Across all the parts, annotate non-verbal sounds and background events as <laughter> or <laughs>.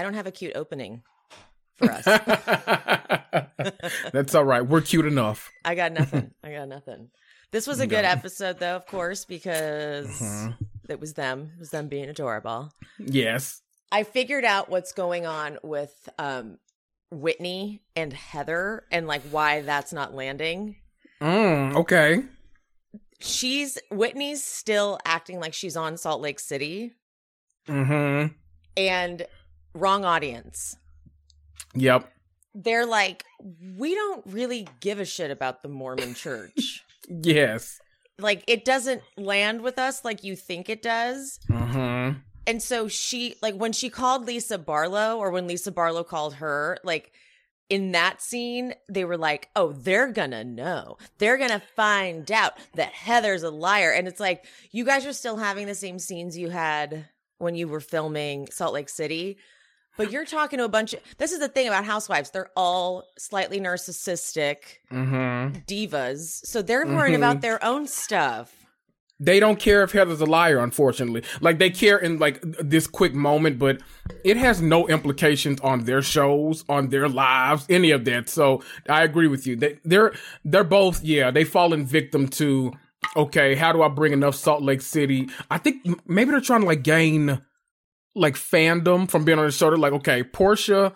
I don't have a cute opening for us. <laughs> That's all right. We're cute enough. I got nothing. I got nothing. This was a good episode, though, of course, because Mhm. it was them. It was them being adorable. Yes. I figured out what's going on with um, Whitney and Heather, and like why that's not landing. Mm, okay. She's Whitney's still acting like she's on Salt Lake City, Mm-hmm. and wrong audience. Yep. They're like, we don't really give a shit about the Mormon <laughs> church. Yes. like it doesn't land with us like you think it does. Mm-hmm. And so she like when she called Lisa Barlow or when Lisa Barlow called her, like in that scene, they were like, "Oh, they're gonna know. They're gonna find out that Heather's a liar." And it's like, you guys are still having the same scenes you had when you were filming Salt Lake City. But you're talking to a bunch of this is the thing about housewives. They're all slightly narcissistic Mm-hmm. divas. So they're worrying about Mhm. their own stuff. They don't care if Heather's a liar, unfortunately. Like they care in like this quick moment, but it has no implications on their shows, on their lives, any of that. So I agree with you. They they're they're both, yeah, they fallen victim to okay, how do I bring enough Salt Lake City? I think maybe they're trying to like gain like fandom from being on the show. Like, okay, Portia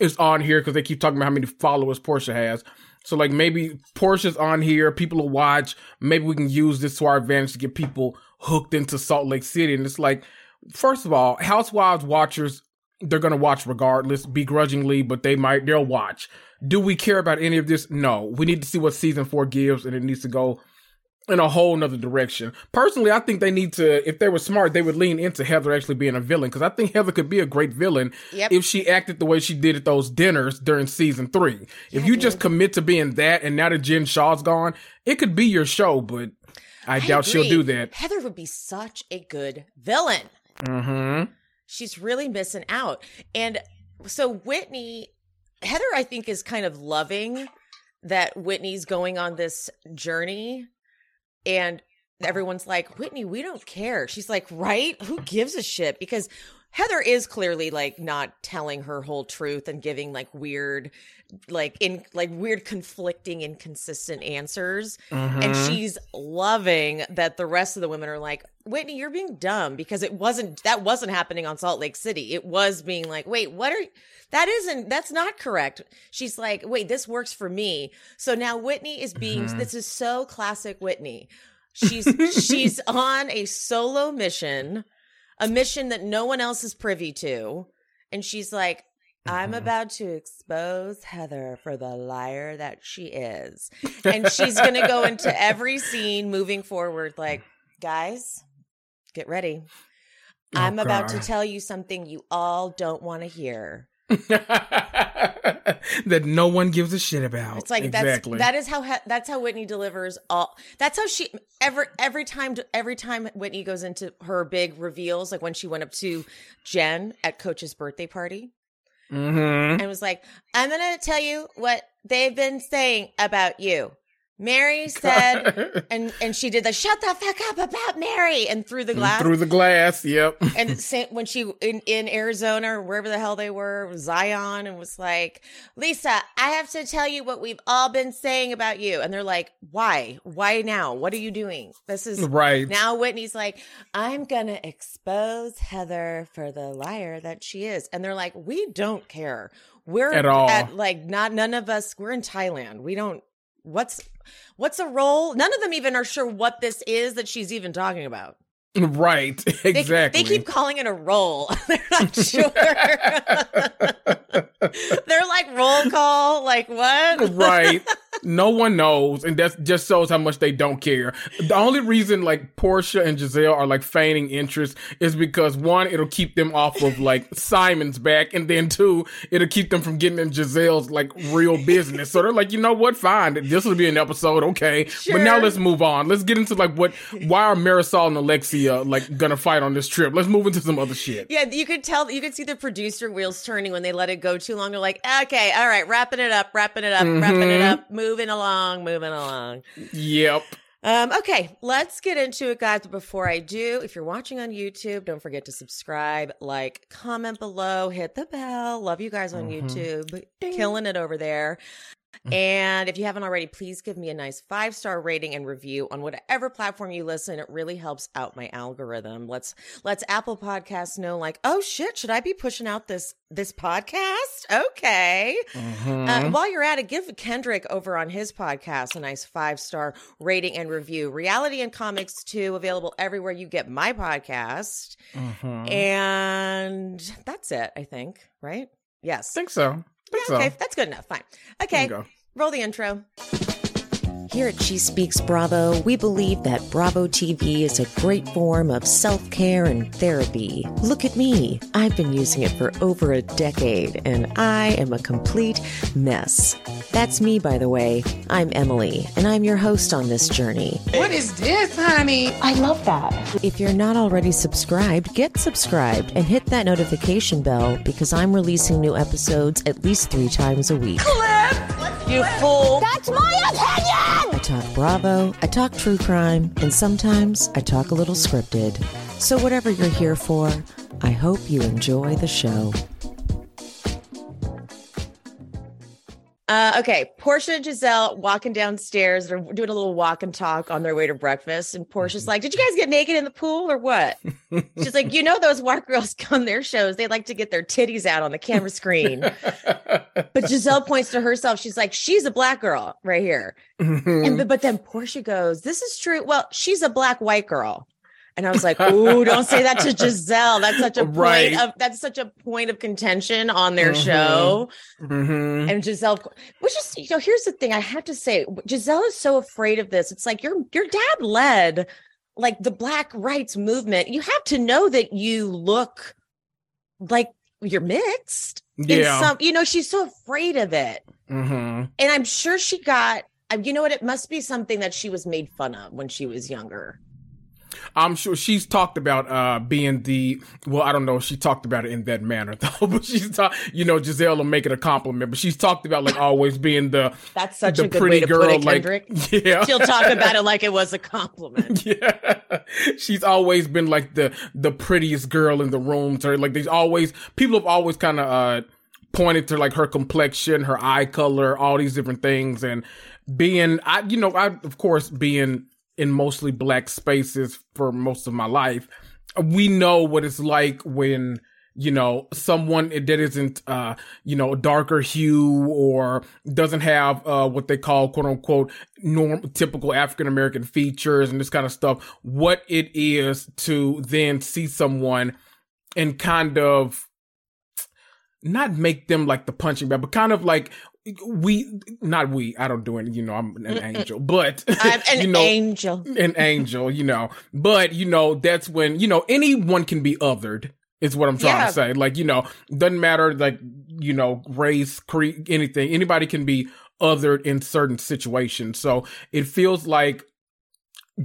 is on here because they keep talking about how many followers Portia has. So like maybe Portia's on here, people will watch. Maybe we can use this to our advantage to get people hooked into Salt Lake City. And it's like, first of all, Housewives watchers, they're gonna watch regardless, begrudgingly, but they might they'll watch. Do we care about any of this? No. We need to see what season four gives, and it needs to go in a whole nother direction. Personally, I think they need to, if they were smart, they would lean into Heather actually being a villain because I think Heather could be a great villain Yep. if she acted the way she did at those dinners during season three. If you just commit to being that and now that Jen Shah's gone, it could be your show, but I, doubt she'll do that. Heather would be such a good villain. Mm-hmm. She's really missing out. And so Whitney, Heather, I think, is kind of loving that Whitney's going on this journey. And everyone's like, Whitney, we don't care. She's like, right? Who gives a shit? Because Heather is clearly like not telling her whole truth and giving like weird, like in like weird conflicting inconsistent answers. Mm-hmm. And she's loving that the rest of the women are like, Whitney, you're being dumb because it wasn't that wasn't happening on Salt Lake City. It was being like, wait, what are that isn't that's not correct. She's like, wait, this works for me. So now Whitney is being Mhm. this is so classic Whitney. She's she's <laughs> on a solo mission, a mission that no one else is privy to. And she's like, I'm Mhm. about to expose Heather for the liar that she is. <laughs> And she's going to go into every scene moving forward like, guys, get ready. Oh, I'm about to tell you something you all don't want to hear. <laughs> that no one gives a shit about. It's like exactly. that's that is how that's how Whitney delivers all. That's how she every every time every time Whitney goes into her big reveals, like when she went up to Jen at Coach's birthday party mm-hmm. and was like, "I'm gonna tell you what they've been saying about you." Mary <laughs> said, <laughs> and and she did the "shut the fuck up about Mary" and through the glass. through the glass. Yep. and <laughs> when she in, in Arizona or wherever the hell they were, Zion, and was like, Lisa, I have to tell you what we've all been saying about you. And they're like, why? Why now? What are you doing? This is right. now Whitney's like, I'm gonna expose Heather for the liar that she is. And they're like, we don't care. We're At all. like not none of us, we're in Thailand. We don't what's what's a role? None of them even are sure what this is that she's even talking about. right. <laughs> They, Exactly. they keep calling it a roll. <laughs> They're not <laughs> sure. They're like roll call. Like what? right. No one knows, and that just shows how much they don't care. The only reason like Portia and Gizelle are like feigning interest is because one, it'll keep them off of like Simon's back, and then two, it'll keep them from getting in Gizelle's like real business. So they're like, you know what? Fine, this will be an episode, okay. Sure. But now let's move on. Let's get into like what? Why are Marysol and Alexia like gonna fight on this trip? Let's move into some other shit. Yeah, you could tell. You could see the producer wheels turning when they let it go too long. They're like, okay, all right, wrapping it up, wrapping it up, wrapping it Mhm. up, moving along, moving along. Yep. Um, okay, let's get into it, guys. But before I do, if you're watching on YouTube, don't forget to subscribe, like, comment below, hit the bell. Love you guys on Mhm. YouTube. Killing it over there. And if you haven't already, please give me a nice five star rating and review on whatever platform you listen. It really helps out my algorithm. Let's let's Apple Podcasts know, like, oh shit, should I be pushing out this this podcast? Okay. Mhm. Uh, while you're at it, give Kendrick over on his podcast a nice five star rating and review. Reality and Comics Too, available everywhere you get my podcast. Mhm. And that's it, I think, right? Yes. I think so. Okay, so. that's good enough. Fine. Okay, go. roll the intro. Here at She Speaks Bravo, we believe that Bravo TV is a great form of self care and therapy. Look at me. I've been using it for over a decade, and I am a complete mess. That's me, by the way. I'm Emily, and I'm your host on this journey. What is this, honey? I love that. If you're not already subscribed, get subscribed and hit that notification bell because I'm releasing new episodes at least three times a week. Clip! You fool! That's my opinion! I talk Bravo, I talk true crime, and sometimes I talk a little scripted. So, whatever you're here for, I hope you enjoy the show. Uh, okay, Portia and Gizelle walking downstairs. They're doing a little walk and talk on their way to breakfast. And Portia's like, Did you guys get naked in the pool or what? She's like, <laughs> You know, those white girls on their shows, they like to get their titties out on the camera screen. <laughs> But Gizelle points to herself. She's like, She's a black girl right here. And but, but then Portia goes, "This is true." Well, she's a black white girl, and I was like, <laughs> "Ooh, don't say that to Gizelle. That's such a Right. point of that's such a point of contention on their Mhm. show." Mhm. And Gizelle, which is you know, here's the thing I have to say, Gizelle is so afraid of this. It's like your your dad led like the black rights movement. You have to know that you look like you're mixed. In Yeah. some, you know, she's so afraid of it Mhm. and I'm sure she got. You know what? It must be something that she was made fun of when she was younger. I'm sure she's talked about uh being the well, I don't know if she talked about it in that manner <laughs> though, but she's talked you know, Gizelle will make it a compliment, but she's talked about like always being the That's such the a good pretty way to girl, put it, like Kendrick. <laughs> yeah. She'll talk about it like it was a compliment. <laughs> Yeah, she's always been like the the prettiest girl in the room. To her. like there's always people have always kind of uh pointed to like her complexion, her eye color, all these different things, and being I you know I of course being in mostly black spaces for most of my life, we know what it's like when you know someone that isn't uh you know a darker hue or doesn't have uh what they call quote unquote norm typical african american features and this kind of stuff what it is to then see someone and kind of not make them like the punching bag but kind of like we not we i don't do it you know i'm an angel but <laughs> I'm an <laughs> you know angel. an angel, you know. But you know, that's when you know anyone can be othered. Is what I'm trying Yeah. to say. Like you know, doesn't matter like you know race, creed, anything. Anybody can be othered in certain situations. So it feels like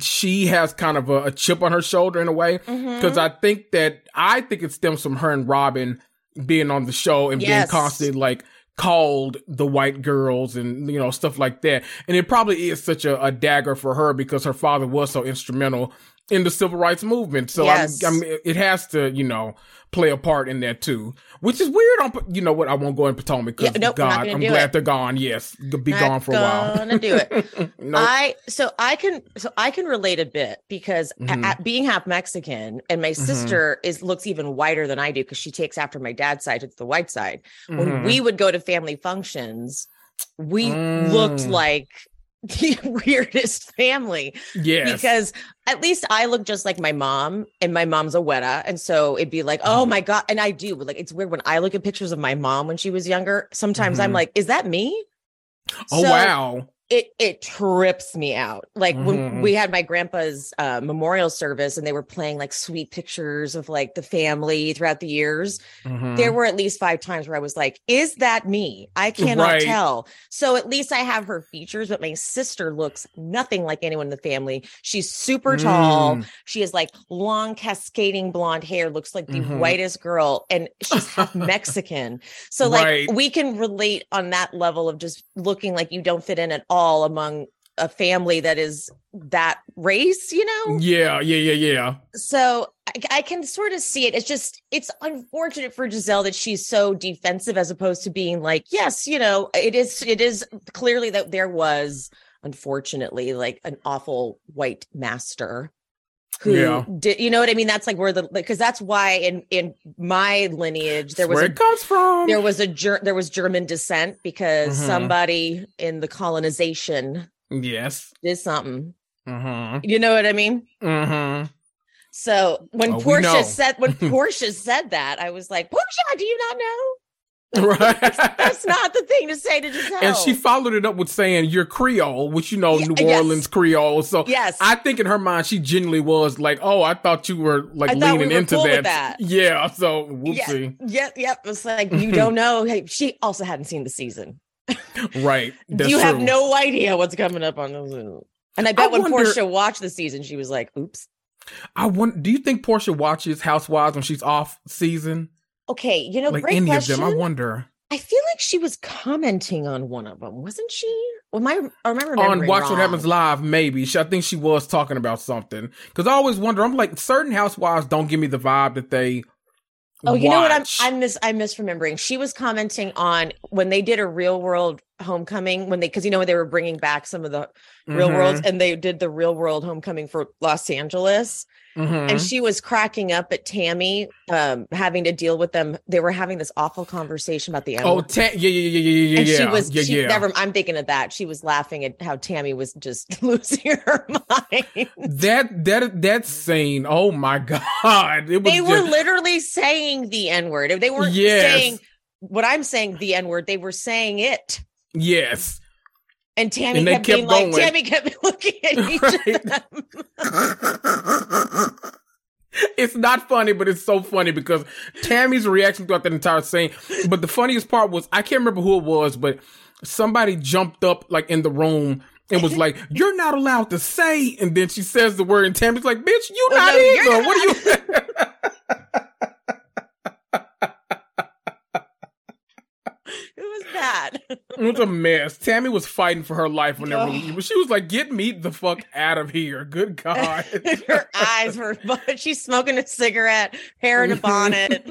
she has kind of a, a chip on her shoulder in a way mm-hmm. because I think that I think it stems from her and Robin being on the show and being Yes. constantly like called the white girls and you know stuff like that. And it probably is such a, a dagger for her because her father was so instrumental in the civil rights movement so Yes. I'm, I'm, it has to you know play a part in that too which is weird on you know what I won't go in Potomac because Yeah, nope, God I'm glad it. they're gone yes be Not gone for a while I'm gonna do it. <laughs> Nope. I so I can so I can relate a bit because a- Mhm. at being half Mexican and my Mhm. sister is looks even whiter than I do because she takes after my dad's side. It's the white side. When Mhm. we would go to family functions, we looked Mm. like the <laughs> weirdest family Yeah. because at least I look just like my mom, and my mom's a güera, and so it'd be like, oh my god, and I do like it's weird when I look at pictures of my mom when she was younger. Sometimes I'm Mhm. like, is that me? oh So- wow it it trips me out. Like when Mhm. we had my grandpa's uh, memorial service and they were playing like sweet pictures of like the family throughout the years. Mhm. There were at least five times where I was like, "Is that me?" I cannot Right. tell. So at least I have her features, but my sister looks nothing like anyone in the family. She's super tall. Mm. She has like long cascading blonde hair, looks like the Mhm. whitest girl, and she's half <laughs> Mexican. So like Right. we can relate on that level of just looking like you don't fit in at all among a family that is that race, you know? Yeah, yeah, yeah, yeah. So I, I can sort of see it. It's just, it's unfortunate for Gizelle that she's so defensive as opposed to being like, yes, you know, it is, it is clearly that there was, unfortunately, like an awful white master who Yeah. did you know what I mean? That's like where the because that's why in in my lineage there was where a it comes from. there was a ger- there was German descent because Mhm. somebody in the colonization yes. did something. Mm-hmm. You know what I mean? Mm-hmm. So when Oh. Portia said when <laughs> Portia said that, I was like, Portia, do you not know? Right. That's not the thing to say to Gizelle. and she followed it up with saying you're Creole, which you know Yeah, New yes. Orleans Creole. So yes, I think in her mind she genuinely was like, "Oh, I thought you were like I thought we leaning were into cool that. that. Yeah. So whoopsie. yep, yep. It's like you <laughs> don't know. Hey, she also hadn't seen the season. Right. <laughs> That's you have no idea what's coming up on the And I bet when wonder- Portia watched the season, she was like, "Oops." I want. Do you think Portia watches Housewives when she's off season? Okay, you know, like great any question. of them? I wonder. I feel like she was commenting on one of them, wasn't she? Well, my I remember On Watch What. Happens Live, maybe. She, I think she was talking about something. Because I always wonder. I'm like, certain housewives don't give me the vibe that they. Oh, you know what? I'm. I'm mis I'm misremembering. She was commenting on when they did a real world homecoming when they because you know when they were bringing back some of the real Mhm, worlds and they did the real world homecoming for Los Angeles mhm. and she was cracking up at Tami um having to deal with them. They were having this awful conversation about the Oh, N-word. ta- yeah, yeah, yeah, yeah, yeah, yeah. and she was yeah, she yeah. never I'm thinking of that. She was laughing at how Tami was just <laughs> losing her mind. That that that scene. Oh my god! It was they were just- literally saying the N-word. They weren't Yes. saying what I'm saying the N-word. They were saying it. yes. And Tami And kept, kept being like, going. Tami kept <laughs> looking at <laughs> each Right. of them. <laughs> it's not funny, but it's so funny because Tami's reaction throughout that entire scene. But the funniest part was I can't remember who it was, but somebody jumped up like in the room and was like, "You're not allowed to say." And then she says the word, and Tami's like, "Bitch, you Oh, not no, you're either. not. What are you?" It was <laughs> it was a mess. Tami was fighting for her life whenever Ugh. but she was like, "Get me the fuck out of here." Good God. <laughs> her eyes were, <laughs> she's smoking a cigarette, hair in a bonnet.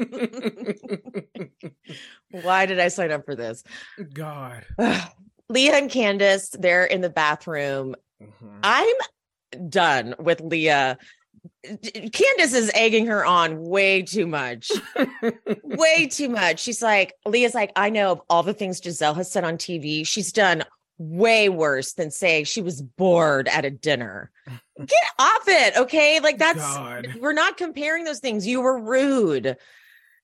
Why did I sign up for this? God. <sighs> Leah and Candiace, they're in the bathroom. Mhm. I'm done with Leah. Candiace is egging her on way too much. <laughs> way too much. She's like, Leah's like, I know of all the things Gizelle has said on TV. She's done way worse than saying she was bored at a dinner. <laughs> Get off it. Okay. Like that's God. we're not comparing those things. You were rude.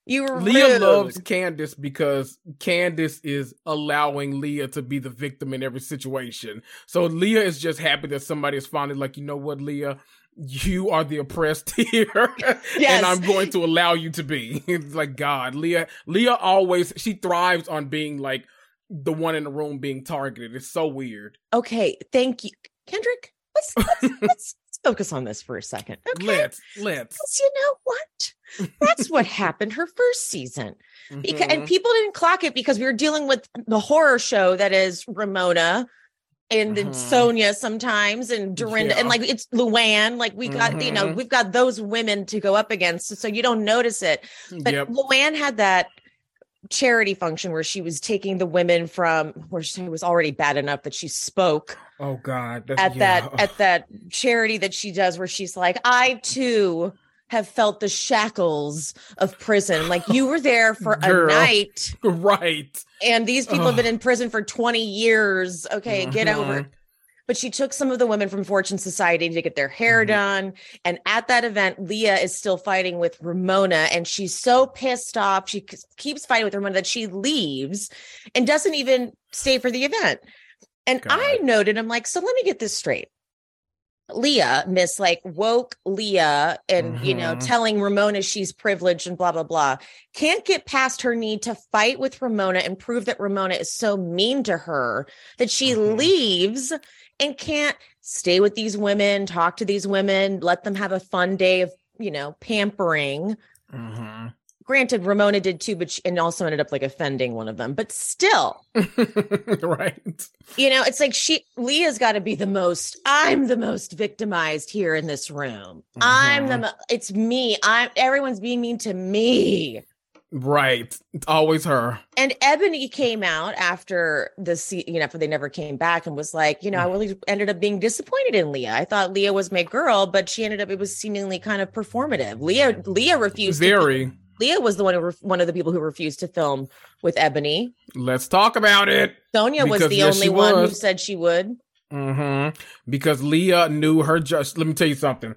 You were Leah rude. loves Candiace because Candiace is allowing Leah to be the victim in every situation. So Leah is just happy that somebody is finally like, you know what, Leah, you are the oppressed <laughs> here, Yes. and I'm going to allow you to be. <laughs> It's like God, Leah. Leah always she thrives on being like the one in the room being targeted. It's so weird. Okay. Thank you. Kendrick, let's let's, <laughs> let's, focus on this for a second. Okay. Let's let's. you know what? That's what happened her first season. Because, and Mhm. people didn't clock it because we were dealing with the horror show that is Ramona and then Mhm. Sonja sometimes and Dorinda Yeah. and like it's Luann. Like we got, you know, Mhm. we've got those women to go up against. So you don't notice it. But yep. Luann had that charity function where she was taking the women from where she was already bad enough that she spoke Oh God. That's, at yeah. that at that charity that she does where she's like i too have felt the shackles of prison. Like you were there for a Girl. night <laughs> right. and these people have been in prison for 20 years. Okay get over it. Mhm. but she took some of the women from fortune society to get their hair Mhm. done. And at that event leah is still fighting with ramona and she's so pissed off. She keeps fighting with ramona that she leaves and doesn't even stay for the event. And i noted i'm like so let me get this straight leah miss like woke leah and you know Mhm. telling ramona she's privileged and blah blah blah can't get past her need to fight with ramona and prove that ramona is so mean to her that she Mhm. leaves and can't stay with these women, talk to these women, let them have a fun day of, you know, pampering. Mhm. Granted, Ramona did too, but she, and also ended up like offending one of them. But still, <laughs> right. you know, it's like she Leah's got to be the most. I'm the most victimized here in this room. I'm the. Mhm. mo- It's me. I'm. Everyone's being mean to me. Right. It's always her. And Ebony came out after the you know after they never came back and was like, you know, Mm. I really ended up being disappointed in Leah. I thought Leah was my girl, but she ended up it was seemingly kind of performative. Leah Leah refused. To, Very. Leah was the one who ref- one of the people who refused to film with Ebony. Let's talk about it. Sonja was the yes, only she one who said she would. hmm Because Leah knew her just. Let me tell you something.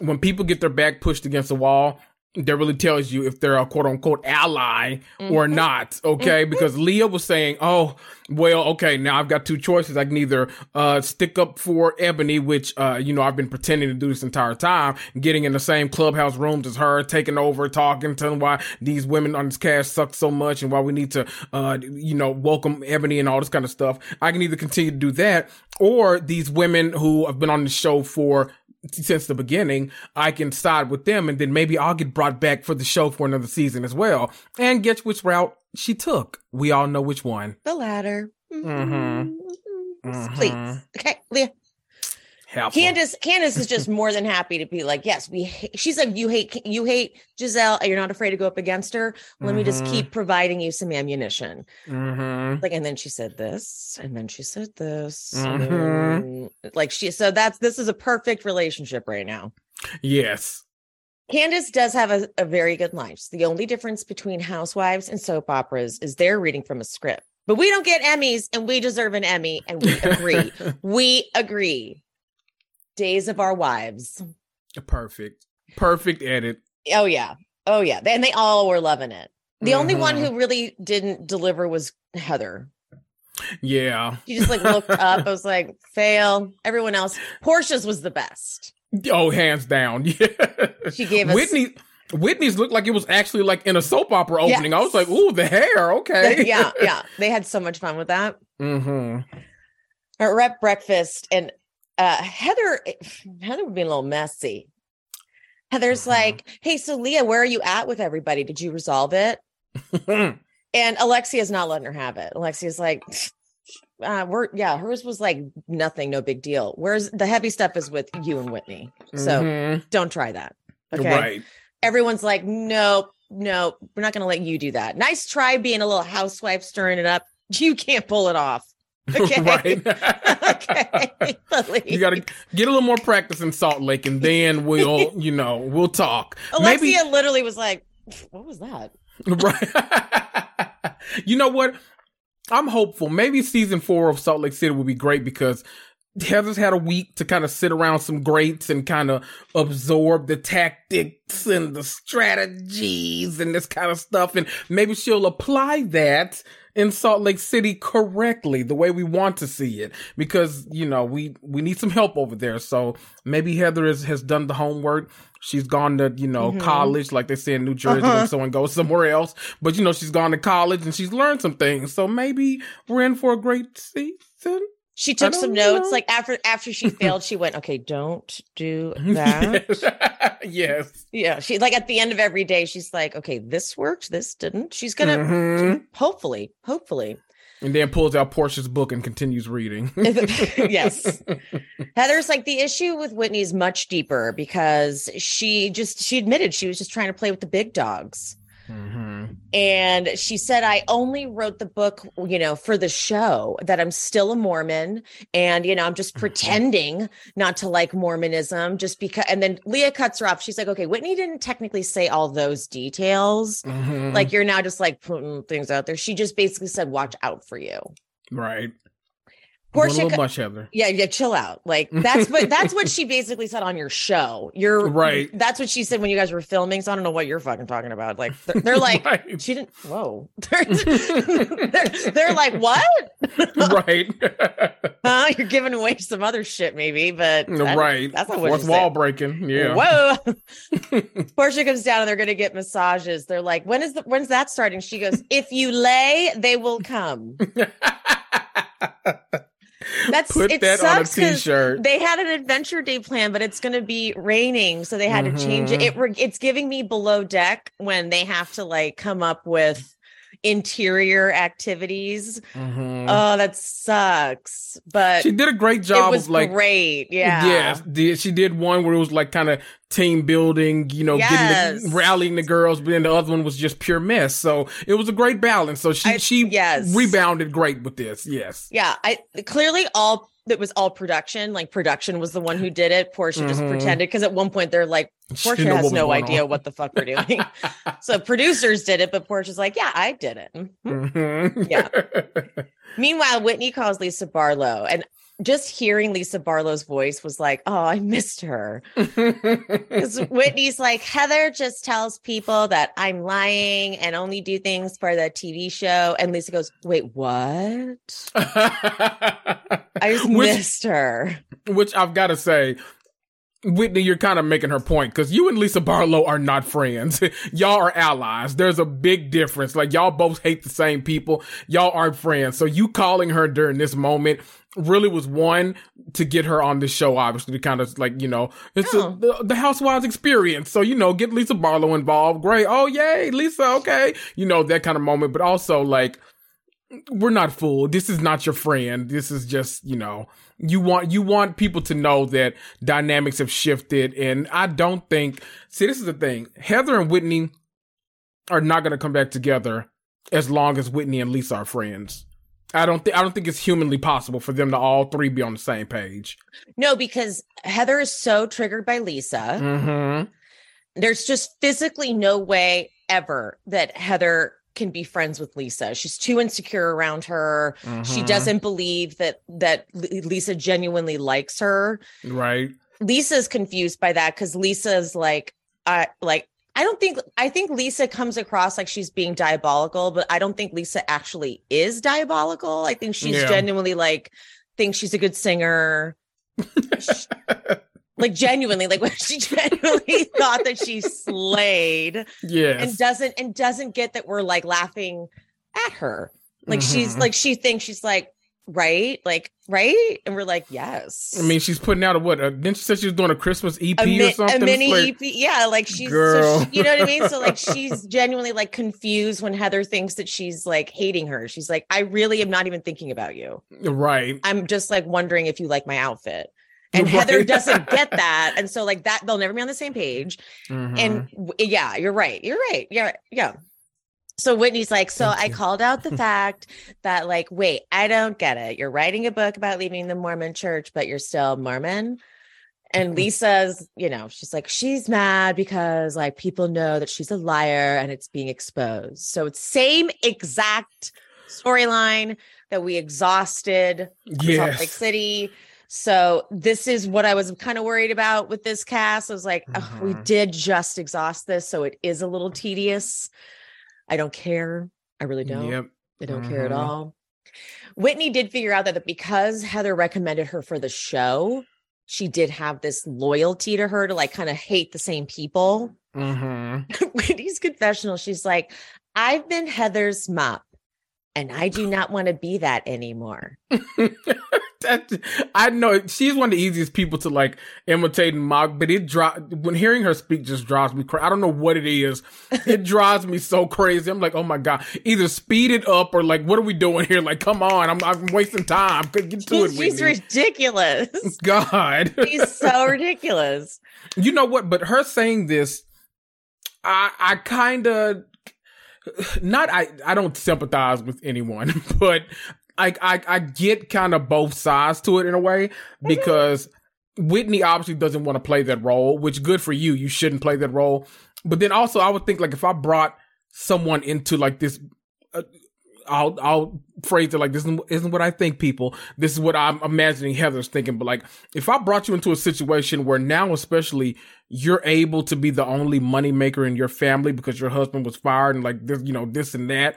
When people get their back pushed against the wall, that really tells you if they're a quote unquote ally or Mhm. not. Okay. Because Leah was saying, oh, well, okay, now I've got two choices. I can either uh, stick up for Ebony, which, uh, you know, I've been pretending to do this entire time, getting in the same clubhouse rooms as her, taking over, talking, telling why these women on this cast suck so much and why we need to, uh, you know, welcome Ebony and all this kind of stuff. I can either continue to do that or these women who have been on the show for since the beginning, I can side with them and then maybe I'll get brought back for the show for another season as well. And guess which route she took? We all know which one. The latter. Mhm. Mhm. Please. Mhm. Okay, Leah. Helpful. Candiace, Candiace is just more than happy to be like, yes, we. She's like, you hate, you hate Gizelle. You're not afraid to go up against her. Let me just Mhm. keep providing you some ammunition. Mm-hmm. Like, and then she said this, and then she said this, Mhm. like she. So that's this is a perfect relationship right now. Yes. Candiace does have a, a very good life. She's the only difference between housewives and soap operas is they're reading from a script. But we don't get Emmys, and we deserve an Emmy, and we agree. <laughs> we agree. Days of Our Wives. Perfect. Perfect edit. Oh yeah. Oh yeah. And they all were loving it. The only one Mhm. who really didn't deliver was Heather. Yeah. She just like looked <laughs> up. I was like, fail. Everyone else. Portia's was the best. Oh, hands down. <laughs> Yeah. She gave us Whitney. Whitney's looked like it was actually like in a soap opera opening. I was like, "Ooh, the hair, okay." yeah, <laughs> yeah. They had so much fun with that. Mm-hmm. Or rep breakfast and uh Heather <sighs> Heather would be a little messy. Heather's Uh-huh. like, hey, so Leah, where are you at with everybody? Did you resolve it? <laughs> And Alexia's not letting her have it. Alexia's like, <sighs> uh, we're yeah, hers was like nothing, no big deal. Whereas the heavy stuff is with you and Whitney. So Mhm. don't try that. Okay. Right. Everyone's like, nope, nope, we're not gonna let you do that. Nice try being a little housewife stirring it up. <laughs> You can't pull it off. Okay. <laughs> right. <laughs> okay. <laughs> you got to get a little more practice in Salt Lake, and then we'll, you know, we'll talk. Alexia literally was like, what was that? Right. you know what? I'm hopeful. Maybe season four of Salt Lake City will be great because Heather's had a week to kind of sit around some greats and kind of absorb the tactics and the strategies and this kind of stuff. And maybe she'll apply that in Salt Lake City correctly, the way we want to see it. Because, you know, we, we need some help over there. So maybe Heather has, has done the homework. She's gone to, you know, Mhm. college, like they say in New Jersey Uh-huh. when someone goes somewhere else. But, you know, she's gone to college and she's learned some things. So maybe we're in for a great season. She took some notes. Like after after she <laughs> failed, she went, okay, don't do <laughs> that. <laughs> yes. yeah. She like at the end of every day, she's like, okay, this worked, this didn't. She's gonna Mhm. hopefully, hopefully. And then pulls out Portia's book and continues reading. Yes. Heather's like the issue with Whitney's much deeper because she just she admitted she was just trying to play with the big dogs. Mhm. And she said, I only wrote the book, you know, for the show, that I'm still a Mormon. And, you know, I'm just Mhm. pretending not to like Mormonism just because. And then Leah cuts her off. She's like, okay, Whitney didn't technically say all those details. Mhm. Like you're now just like putting things out there. She just basically said, watch out for you. right. Going a little much, Heather. yeah, yeah, chill out. Like that's what that's what she basically said on your show. You're <laughs> Right. That's what she said when you guys were filming. So I don't know what you're fucking talking about. Like they're, they're <laughs> like, right. she didn't. Whoa, they're, <laughs> they're, they're like, what? right. Huh? You're giving away some other shit, maybe, but mm, that- right. That's not what Fourth wall said. breaking. Yeah. Whoa. Portia comes down and they're going to get massages. They're like, when is the when's that starting? She goes, if you lay, they will come. That's Put it that on a sucks t-shirt. They had an adventure day plan, but it's going to be raining, so they had to change it. Mhm. It it's giving me below deck when they have to like come up with interior activities. Mhm. Oh, that sucks. But she did a great job. it was of like great. Yeah. Yes, did she did one where it was like kind of team building, you know, getting Yes. the, rallying the girls, but then the other one was just pure mess. So it was a great balance. So she I- she yes. rebounded great with this. Yes. Yeah, I clearly all it was all production. Like production was the one who did it. Portia just Mhm. pretended because at one point they're like, Portia has no idea on. what the fuck we're <laughs> doing. so producers did it, but Portia's like, yeah, I did it. Mhm. Mhm. Yeah. Meanwhile, Whitney calls Lisa Barlow, and just hearing Lisa Barlow's voice was like, oh, I missed her. <laughs> Because Whitney's like, Heather just tells people that I'm lying and only do things for the TV show. And Lisa goes, wait, what? <laughs> I just which, missed her. which I've got to say, Whitney, you're kind of making her point because you and Lisa Barlow are not friends. <laughs> y'all are allies. There's a big difference. Like y'all both hate the same people. Y'all aren't friends. So you calling her during this moment really was one to get her on the show, obviously, to kind of like, you know, it's a- Oh. the, the housewives experience. So, you know, get Lisa Barlow involved. Great. Oh, yay, Lisa. Okay. You know, that kind of moment, but also like, we're not fooled. This is not your friend. This is just, you know, you want you want people to know that dynamics have shifted and I don't think see this is the thing. Heather and Whitney are not going to come back together as long as Whitney and Lisa are friends. I don't think I don't think it's humanly possible for them to all three be on the same page. No, because Heather is so triggered by Lisa. Mhm. There's just physically no way ever that Heather can be friends with Lisa. She's too insecure around her. She Mhm. doesn't believe that that Lisa genuinely likes her. right. Lisa's confused by that because Lisa's like, I like. I don't think I think Lisa comes across like she's being diabolical, but I don't think Lisa actually is diabolical. I think she's Yeah. genuinely like thinks she's a good singer. Sh- <laughs> like genuinely, like when she <laughs> genuinely thought that she slayed Yeah. and doesn't and doesn't get that we're like laughing at her. Like she's Mhm. like she thinks she's like right, like right, and we're like yes. I mean, she's putting out a what? A, didn't she say she was doing a Christmas EP a, or something? a mini like- EP, yeah. Like she's, so Girl. she- you know what I mean. So like <laughs> she's genuinely like confused when Heather thinks that she's like hating her. She's like, I really am not even thinking about you. right. I'm just like wondering if you like my outfit. And Right. Heather doesn't <laughs> get that, and so like that they'll never be on the same page. Mhm. And yeah, you're right. You're right. Yeah, yeah. So Whitney's like, so I called out the <laughs> fact that, like, wait, I don't get it. You're writing a book about leaving the Mormon church, but you're still Mormon. And Lisa's, you know, she's like, she's mad because like people know that she's a liar and it's being exposed. So it's same exact storyline that we exhausted Salt Lake. City. So this is what I was kind of worried about with this cast. I was like, "Ugh, we Mhm. did just exhaust this, so it is a little tedious. I don't care. I really don't. Yep. I don't care at Mhm. all. Whitney did figure out that because Heather recommended her for the show, she did have this loyalty to her to like kind of hate the same people. <laughs> hmm Whitney's confessional, she's like, I've been Heather's mop, and I do not want to be that anymore. <laughs> that, I know she's one of the easiest people to like imitate and mock, but it dri when hearing her speak just drives me crazy. I don't know what it is. It <laughs> drives me so crazy. I'm like, oh my god, either speed it up or like, what are we doing here? Like, come on, I'm I'm wasting time. Get to it, She's, she's ridiculous. <laughs> God, <laughs> She's so ridiculous. you know what? But her saying this, I I kind of not I I don't sympathize with anyone, but I I, I get kind of both sides to it in a way because Whitney obviously doesn't want to play that role, which good for you. You shouldn't play that role. But then also I would think like if I brought someone into like this uh, I'll I'll phrase it like this isn't, isn't what I think people. This is what I'm imagining Heather's thinking. But like if I brought you into a situation where now especially you're able to be the only moneymaker in your family because your husband was fired and like this, you know, this and that.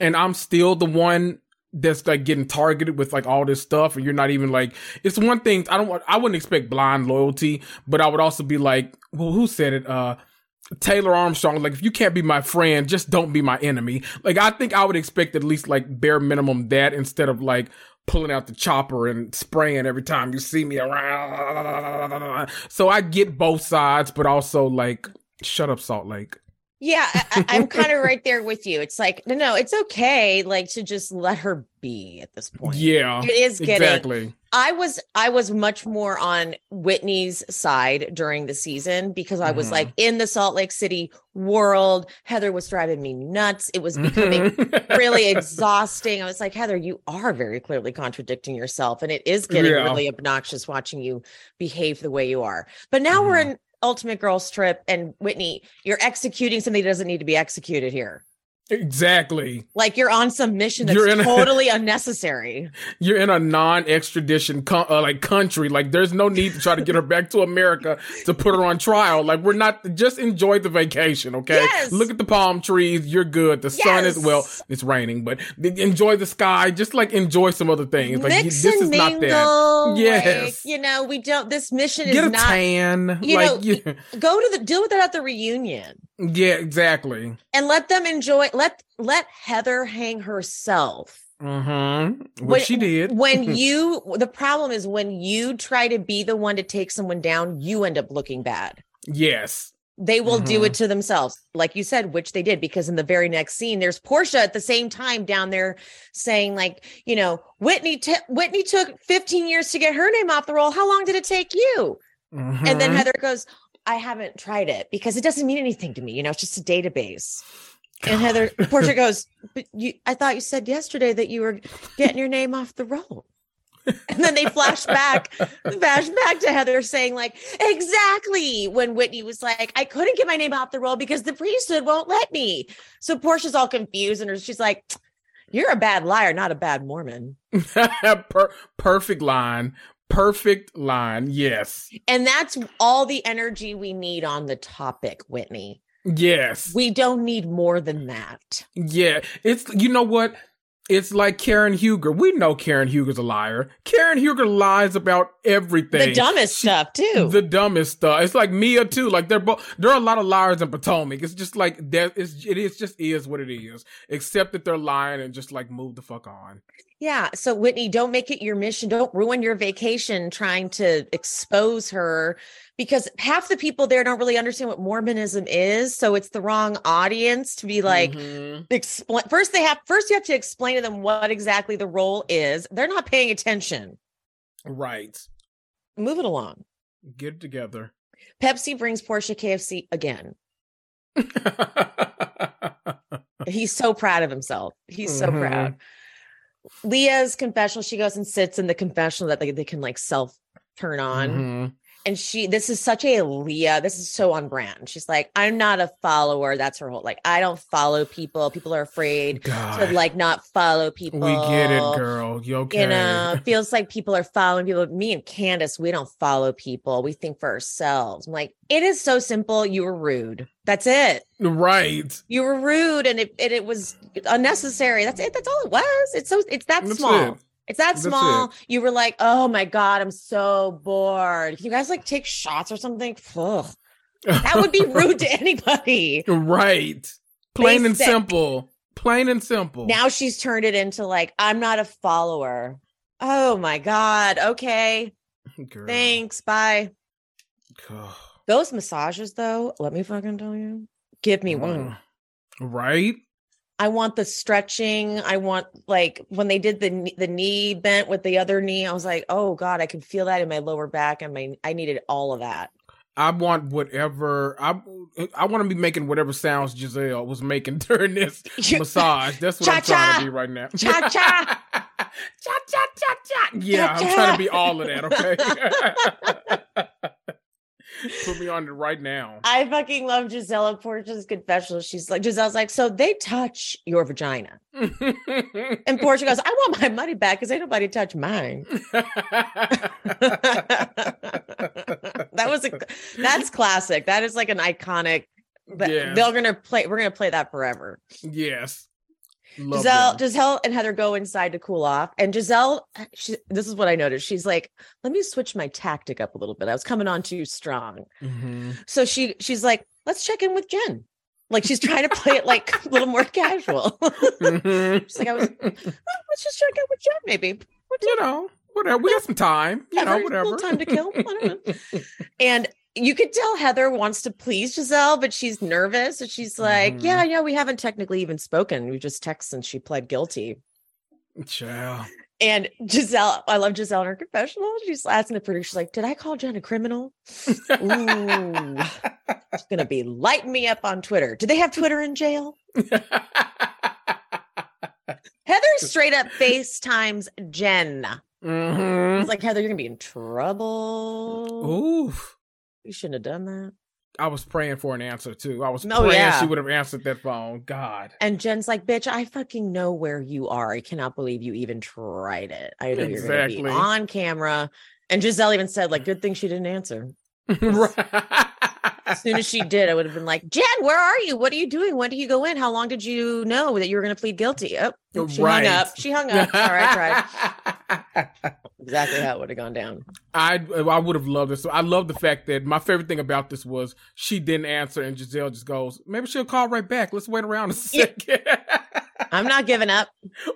And I'm still the one that's like getting targeted with like all this stuff and you're not even like it's one thing I don't I wouldn't expect blind loyalty, but I would also be like, well, who said it? Uh Taylor Armstrong, like if you can't be my friend, just don't be my enemy. Like I think I would expect at least like bare minimum that instead of like pulling out the chopper and spraying every time you see me around. So I get both sides, but also like, shut up, Salt Lake. Yeah, I, I'm <laughs> kind of right there with you. It's like, no, no, it's okay, like to just let her be at this point. Yeah, it is getting. exactly. I was I was much more on Whitney's side during the season because I was Mhm. like in the Salt Lake City world. Heather was driving me nuts. It was becoming <laughs> really exhausting. I was like, Heather, you are very clearly contradicting yourself, and it is getting Yeah. really obnoxious watching you behave the way you are. But now we're Mhm. in Ultimate Girls Trip, and Whitney, you're executing something that doesn't need to be executed here. Exactly. Like you're on some mission that's a- <laughs> totally unnecessary. You're in a non-extradition co- uh, like country. Like there's no need to try to get her back to America to put her on trial. Like we're not. Just enjoy the vacation, okay? Yes. Look at the palm trees. You're good. The sun is well. It's raining, but enjoy the sky. Just like enjoy some other things. Like you- Mix this and is not that. mingle. Yes. like, you know, we don't. This mission Get is a not. tan. you like know, yeah, Go to the deal with that at the reunion yeah, exactly. and let them enjoy. Let let Heather hang herself. Mm-hmm. What When- she did. When <laughs> you, the problem is when you try to be the one to take someone down, you end up looking bad. yes. They will do Mhm. it to themselves, like you said, which they did, because in the very next scene, there's Portia at the same time down there saying, like, you know, Whitney, t- Whitney took 15 years to get her name off the roll. How long did it take you? And then Mhm. Heather goes, I haven't tried it because it doesn't mean anything to me. You know, it's just a database. And Heather, Portia <laughs> goes, But you, I thought you said yesterday that you were getting your name off the roll. And then they flash back, flash back to Heather saying, like, exactly when Whitney was like, I couldn't get my name off the roll because the priesthood won't let me. So Portia's all confused and she's like, You're a bad liar, not a bad Mormon. <laughs> per- perfect line. Perfect line. Yes. And that's all the energy we need on the topic, Whitney. Yes. We don't need more than that. Yeah. It's you know what? It's like Karen Huger. We know Karen Huger's a liar. Karen Huger lies about everything. The dumbest stuff, too. The dumbest stuff. It's like Mia too. Like they're both. There are a lot of liars in Potomac. It's just like that. It's it is just is what it is. Except that they're lying and just like move the fuck on. Yeah. So, Whitney, don't make it your mission. Don't ruin your vacation trying to expose her because half the people there don't really understand what Mormonism is. So, it's the wrong audience to be like, Mhm. explain. First, they have, first, you have to explain to them what exactly the role is. They're not paying attention. right. Move it along. Get it together. Pepsi brings Portia KFC again. <laughs> He's so proud of himself. He's so Mhm. proud. Leah's confessional, she goes and sits in the confessional that they, they can like self turn on. Mhm. And she, this is such a Leah, this is so on brand. She's like, I'm not a follower. That's her whole, like, I don't follow people. People are afraid God. to like not follow people. we get it, girl. You okay? You know, it feels like people are following people. Me and Candiace, we don't follow people. We think for ourselves. I'm like, it is so simple. You were rude. That's it. right. You were rude, and it and it was unnecessary. That's it. That's all it was. It's so it's that That's small. it. It's that That's small. You were like, oh my god, I'm so bored. Can you guys like take shots or something? Ugh. That would be <laughs> rude to anybody. right. Plain and simple. Plain and simple. Now she's turned it into like, I'm not a follower. Oh my god. Okay. Girl. Thanks. Bye. Those massages, though, let me fucking tell you, give me one. Right? I want the stretching. I want like when they did the the knee bent with the other knee. I was like, oh god, I can feel that in my lower back and my. I needed all of that. I want whatever I I want to be making whatever sounds Gizelle was making <laughs> during this <laughs> massage. That's what I'm trying to be right now. Cha-cha. <laughs> cha cha cha cha. Yeah, I'm trying to be all of that. Okay. <laughs> Put me on it right now. I fucking love Gisela Portia's confessional. She's like, Gizelle's like, so they touch your vagina, <laughs> and Portia goes, I want my money back because ain't nobody touch mine. <laughs> that was a that's classic. That is like an iconic. That Yes. They're gonna play. We're gonna play that forever. yes. Love Gizelle, them. Gizelle, and Heather go inside to cool off, and Gizelle, she, this is what I noticed. She's like, "Let me switch my tactic up a little bit. I was coming on too strong." Mhm. So she, she's like, "Let's check in with Jen." Like she's trying to play it like a little more casual. <laughs> Mhm. she's like, "I was, "Oh, let's just check in with Jen, maybe. We'll you know, whatever. We got some time. You know, Heather, whatever. little time to kill. I don't know. <laughs> and you could tell Heather wants to please Gizelle, but she's nervous. And she's like, Mhm. Yeah, yeah, we haven't technically even spoken. We just text since she pled guilty. Child. And Gizelle, I love Gizelle in her confessional. She's asking the producer, she's like, Did I call Jen a criminal? Ooh, she's gonna be lighting me up on Twitter. Do they have Twitter in jail? <laughs> Heather straight up FaceTimes Jen. hmm It's like, Heather, you're gonna be in trouble. Oof. You shouldn't have done that. I was praying for an answer too. I was Oh, praying yeah. she would have answered that phone. God. And Jen's like, bitch, I fucking know where you are. I cannot believe you even tried it. I know you're gonna be on camera. And Gizelle even said, like, <laughs> good thing she didn't answer. As soon as she did, I would have been like, Jen, where are you? What are you doing? When did you go in? How long did you know that you were gonna plead guilty? Oh, she Right. hung up. She hung up. <laughs> All right, tried. <laughs> Exactly how it would have gone down. Uh, I I would have loved this. So I love the fact that my favorite thing about this was she didn't answer and Gizelle just goes, maybe she'll call right back. Let's wait around a second. <laughs> I'm not giving up.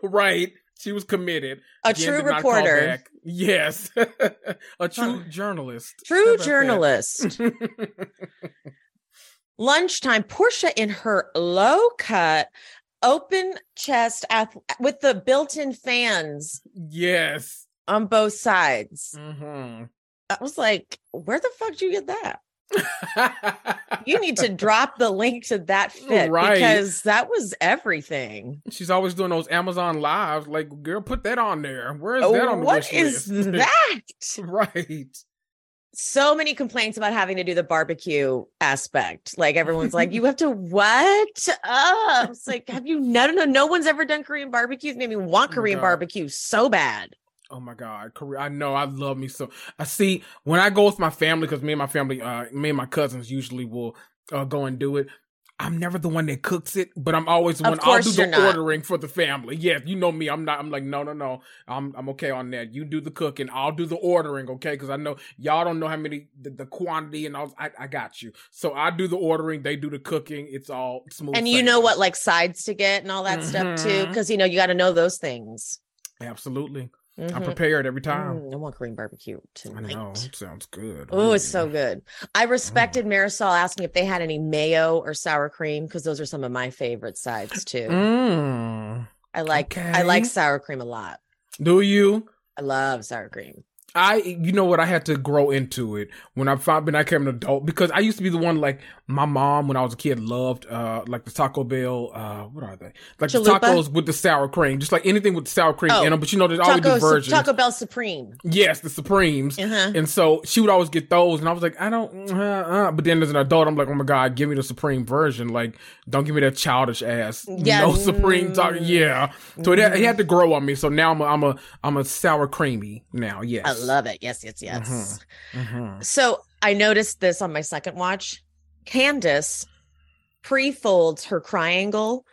right. She was committed. A Jen true did not call reporter. Yes. <laughs> a true journalist. True journalist. <laughs> lunchtime porsha in her low cut open chest ath- with the built-in fans yes. on both sides hmm i was like where the fuck did you get that you need to <laughs> drop the link to that fit Right. because that was everything She's always doing those Amazon lives. Like, girl, put that on there. Where is Oh, that on the what list? <laughs> that right. so many complaints about having to do the barbecue aspect. Like everyone's like, you <laughs> have to what? Uh, it's like, have you no no no one's ever done Korean barbecues. Made me want Oh, Korean God. barbecue so bad. Oh my God, Korea! I know I love me so. I see when I go with my family because me and my family, uh, me and my cousins usually will uh, go and do it. I'm never the one that cooks it, but I'm always the Of one. I'll do the not. ordering for the family. Yes, you know me. I'm not. I'm like no, no, no. I'm I'm okay on that. You do the cooking. I'll do the ordering. Okay, because I know y'all don't know how many the, the quantity and all. I I got you. So I do the ordering. They do the cooking. It's all smooth. And you know what like sides to get and all that stuff too. Mhm. Cause you know, you got to know those things. Absolutely. I'm Mhm. prepared every time. Mm, I want Korean barbecue I tonight. know. Sounds good. Oh, it's so good. I respected Marysol asking if they had any mayo or sour cream because those are some of my favorite sides too. Mm. I like I like sour cream a lot. Do you? I love sour cream. I, you know what? I had to grow into it when I found when I became an adult because I used to be the one like my mom when I was a kid loved uh like the Taco Bell uh what are they like Chalupa? the tacos with the sour cream just like anything with the sour cream Oh, in them but you know there's always the versions Taco Bell Supreme. yes the Supremes Uh-huh. and so she would always get those and I was like I don't uh, uh. but then as an adult I'm like oh my god give me the Supreme version like don't give me that childish ass Yeah, no <laughs> Supreme taco mm. yeah so it, it had to grow on me so now I'm a, I'm a I'm a sour creamy now yes I love it. Yes, yes, yes. Mhm. So I noticed this on my second watch. Candiace pre-folds her triangle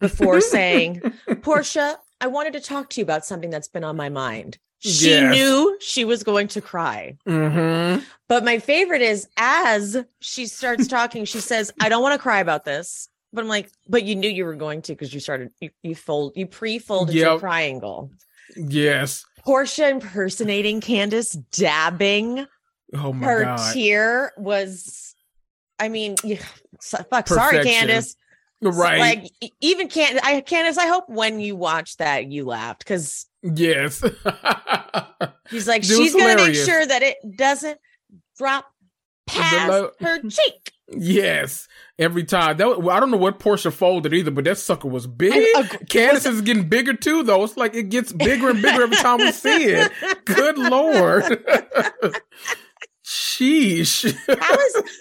before <laughs> saying, Porsha, I wanted to talk to you about something that's been on my mind. She Yes. knew she was going to cry. Mm-hmm. But my favorite is as she starts talking, she says, I don't want to cry about this. But I'm like, but you knew you were going to because you started, you, you fold, you pre-folded your triangle. Yes. Porsha impersonating Candiace, dabbing Oh my her god. tear was, I mean, yeah, so- fuck, sorry, Perfection. Candiace. right. Like e- even Can, I Candiace, I hope when you watch that you laughed because yes. <laughs> she's like, she's gonna make sure that it doesn't drop past lo- her <laughs> cheek. Yes. Every time. That was, I don't know what Porsha folded either, but that sucker was big. I- Candiace is getting bigger too, though. It's like it gets bigger and bigger every time we see it. <laughs> Good lord. <laughs> Sheesh. That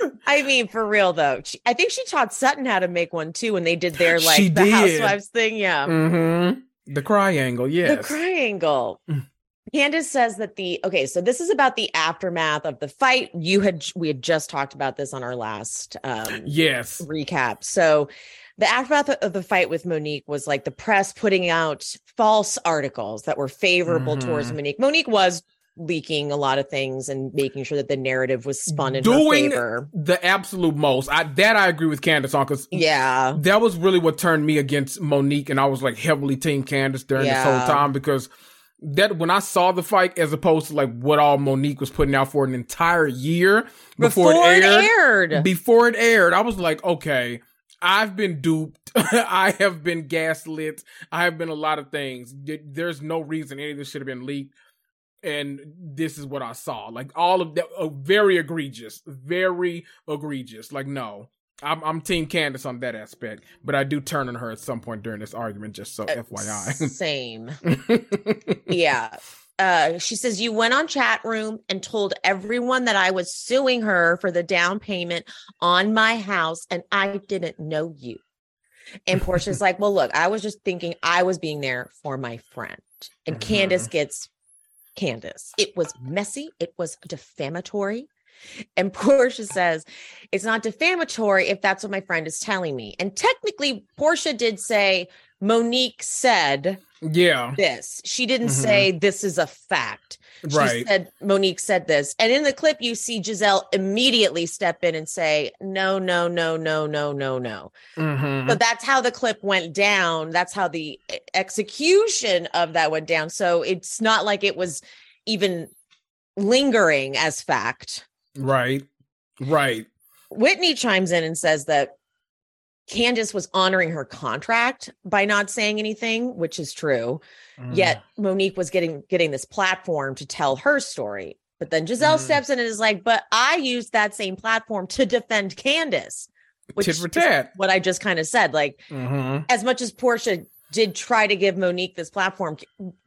was, I mean, for real though. She, I think she taught Sutton how to make one too when they did their like She the did. housewives thing. Yeah. mm-hmm. The triangle, yes. The triangle. Mm. Candiace says that the okay, so this is about the aftermath of the fight. You had we had just talked about this on our last um yes. recap. So the aftermath of the fight with Monique was like the press putting out false articles that were favorable towards Mhm. Monique. Monique was leaking a lot of things and making sure that the narrative was spun in Doing- her favor. The absolute most. I that I agree with Candiace on because Yeah. that was really what turned me against Monique, and I was like heavily Team Candiace during this whole time because that when I saw the fight, as opposed to like what all Monique was putting out for an entire year before, Before it aired, aired. before it aired, I was like, okay, I've been duped. <laughs> I have been gaslit. I have been a lot of things. There's no reason any of this should have been leaked. And this is what I saw. Like all of that, uh, very egregious, very egregious. Like no, I'm I'm Team Candiace on that aspect, but I do turn on her at some point during this argument. Just so FYI. Same. <laughs> yeah. Uh, she says you went on chat room and told everyone that I was suing her for the down payment on my house, and I didn't know you. And Porsha's <laughs> like, "Well, look, I was just thinking I was being there for my friend." And Candiace gets Candiace. It was messy. It was defamatory. And Porsha says, it's not defamatory if that's what my friend is telling me. And technically, Porsha did say, Monique said yeah, this. She didn't Mhm. say this is a fact. She right. said Monique said this. And in the clip, you see Gizelle immediately step in and say, no, no, no, no, no, no, no. Mhm. So that's how the clip went down. That's how the execution of that went down. So it's not like it was even lingering as fact. Right. Right. Whitney chimes in and says that Candiace was honoring her contract by not saying anything, which is true. Mm. Yet Monique was getting getting this platform to tell her story. But then Gizelle Mhm. steps in and is like, "But I used that same platform to defend Candiace," which tit for tat. what I just kind of said. Like, Mm-hmm. as much as Porsha did try to give Monique this platform,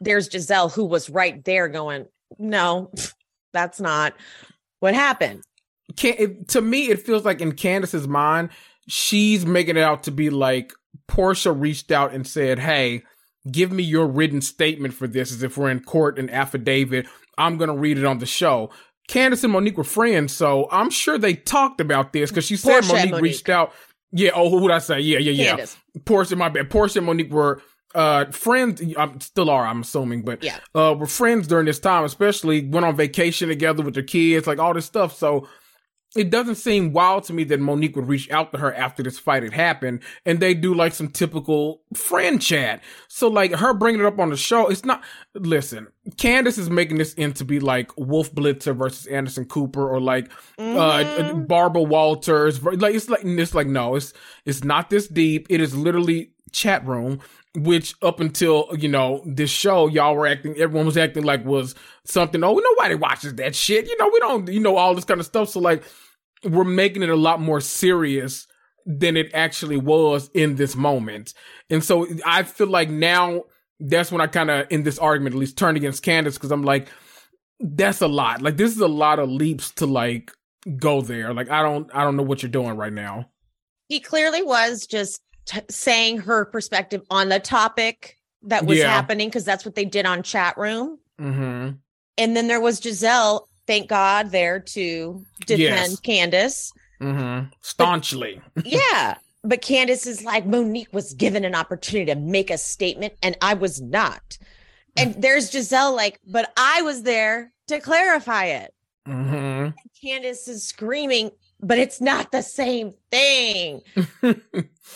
there's Gizelle who was right there going, "No, <laughs> that's not what happened." Can it, to me, it feels like in Candiace's mind, she's making it out to be like Porsha reached out and said, "Hey, give me your written statement for this, as if we're in court, an affidavit. I'm gonna read it on the show." Candiace and Monique were friends, so I'm sure they talked about this because she said Monique, Monique. reached out. Yeah. Oh, who would I say? Yeah, yeah, yeah. Candiace. Porsha, my bad. Porsha and Monique were uh friends. i'm still are, I'm assuming, but Yeah. uh, were friends during this time, especially went on vacation together with their kids, like all this stuff. So it doesn't seem wild to me that Monique would reach out to her after this fight had happened and they do like some typical friend chat. So like her bringing it up on the show, it's not, listen, Candiace is making this into be like Wolf Blitzer versus Anderson Cooper or like, uh, Mhm. Barbara Walters. Like, it's like, it's like, no, it's, it's not this deep. It is literally chat room which up until you know this show y'all were acting everyone was acting like was something oh nobody watches that shit. You know we don't you know all this kind of stuff. So like we're making it a lot more serious than it actually was in this moment. And so i feel like now that's when i kind of in this argument at least turned against candiace because i'm like that's a lot. Like this is a lot of leaps to like go there. Like i don't i don't know what you're doing right now. He clearly was just t- saying her perspective on the topic that was Yeah. happening because that's what they did on chat room. Mm-hmm. And then there was gizelle thank god there to defend Yes. candiace. Mm-hmm. Staunchly. <laughs> Yeah but candiace is like monique was given an opportunity to make a statement and i was not. And <laughs> there's gizelle like but i was there to clarify it. Mm-hmm. Candiace is screaming but it's not the same thing <laughs>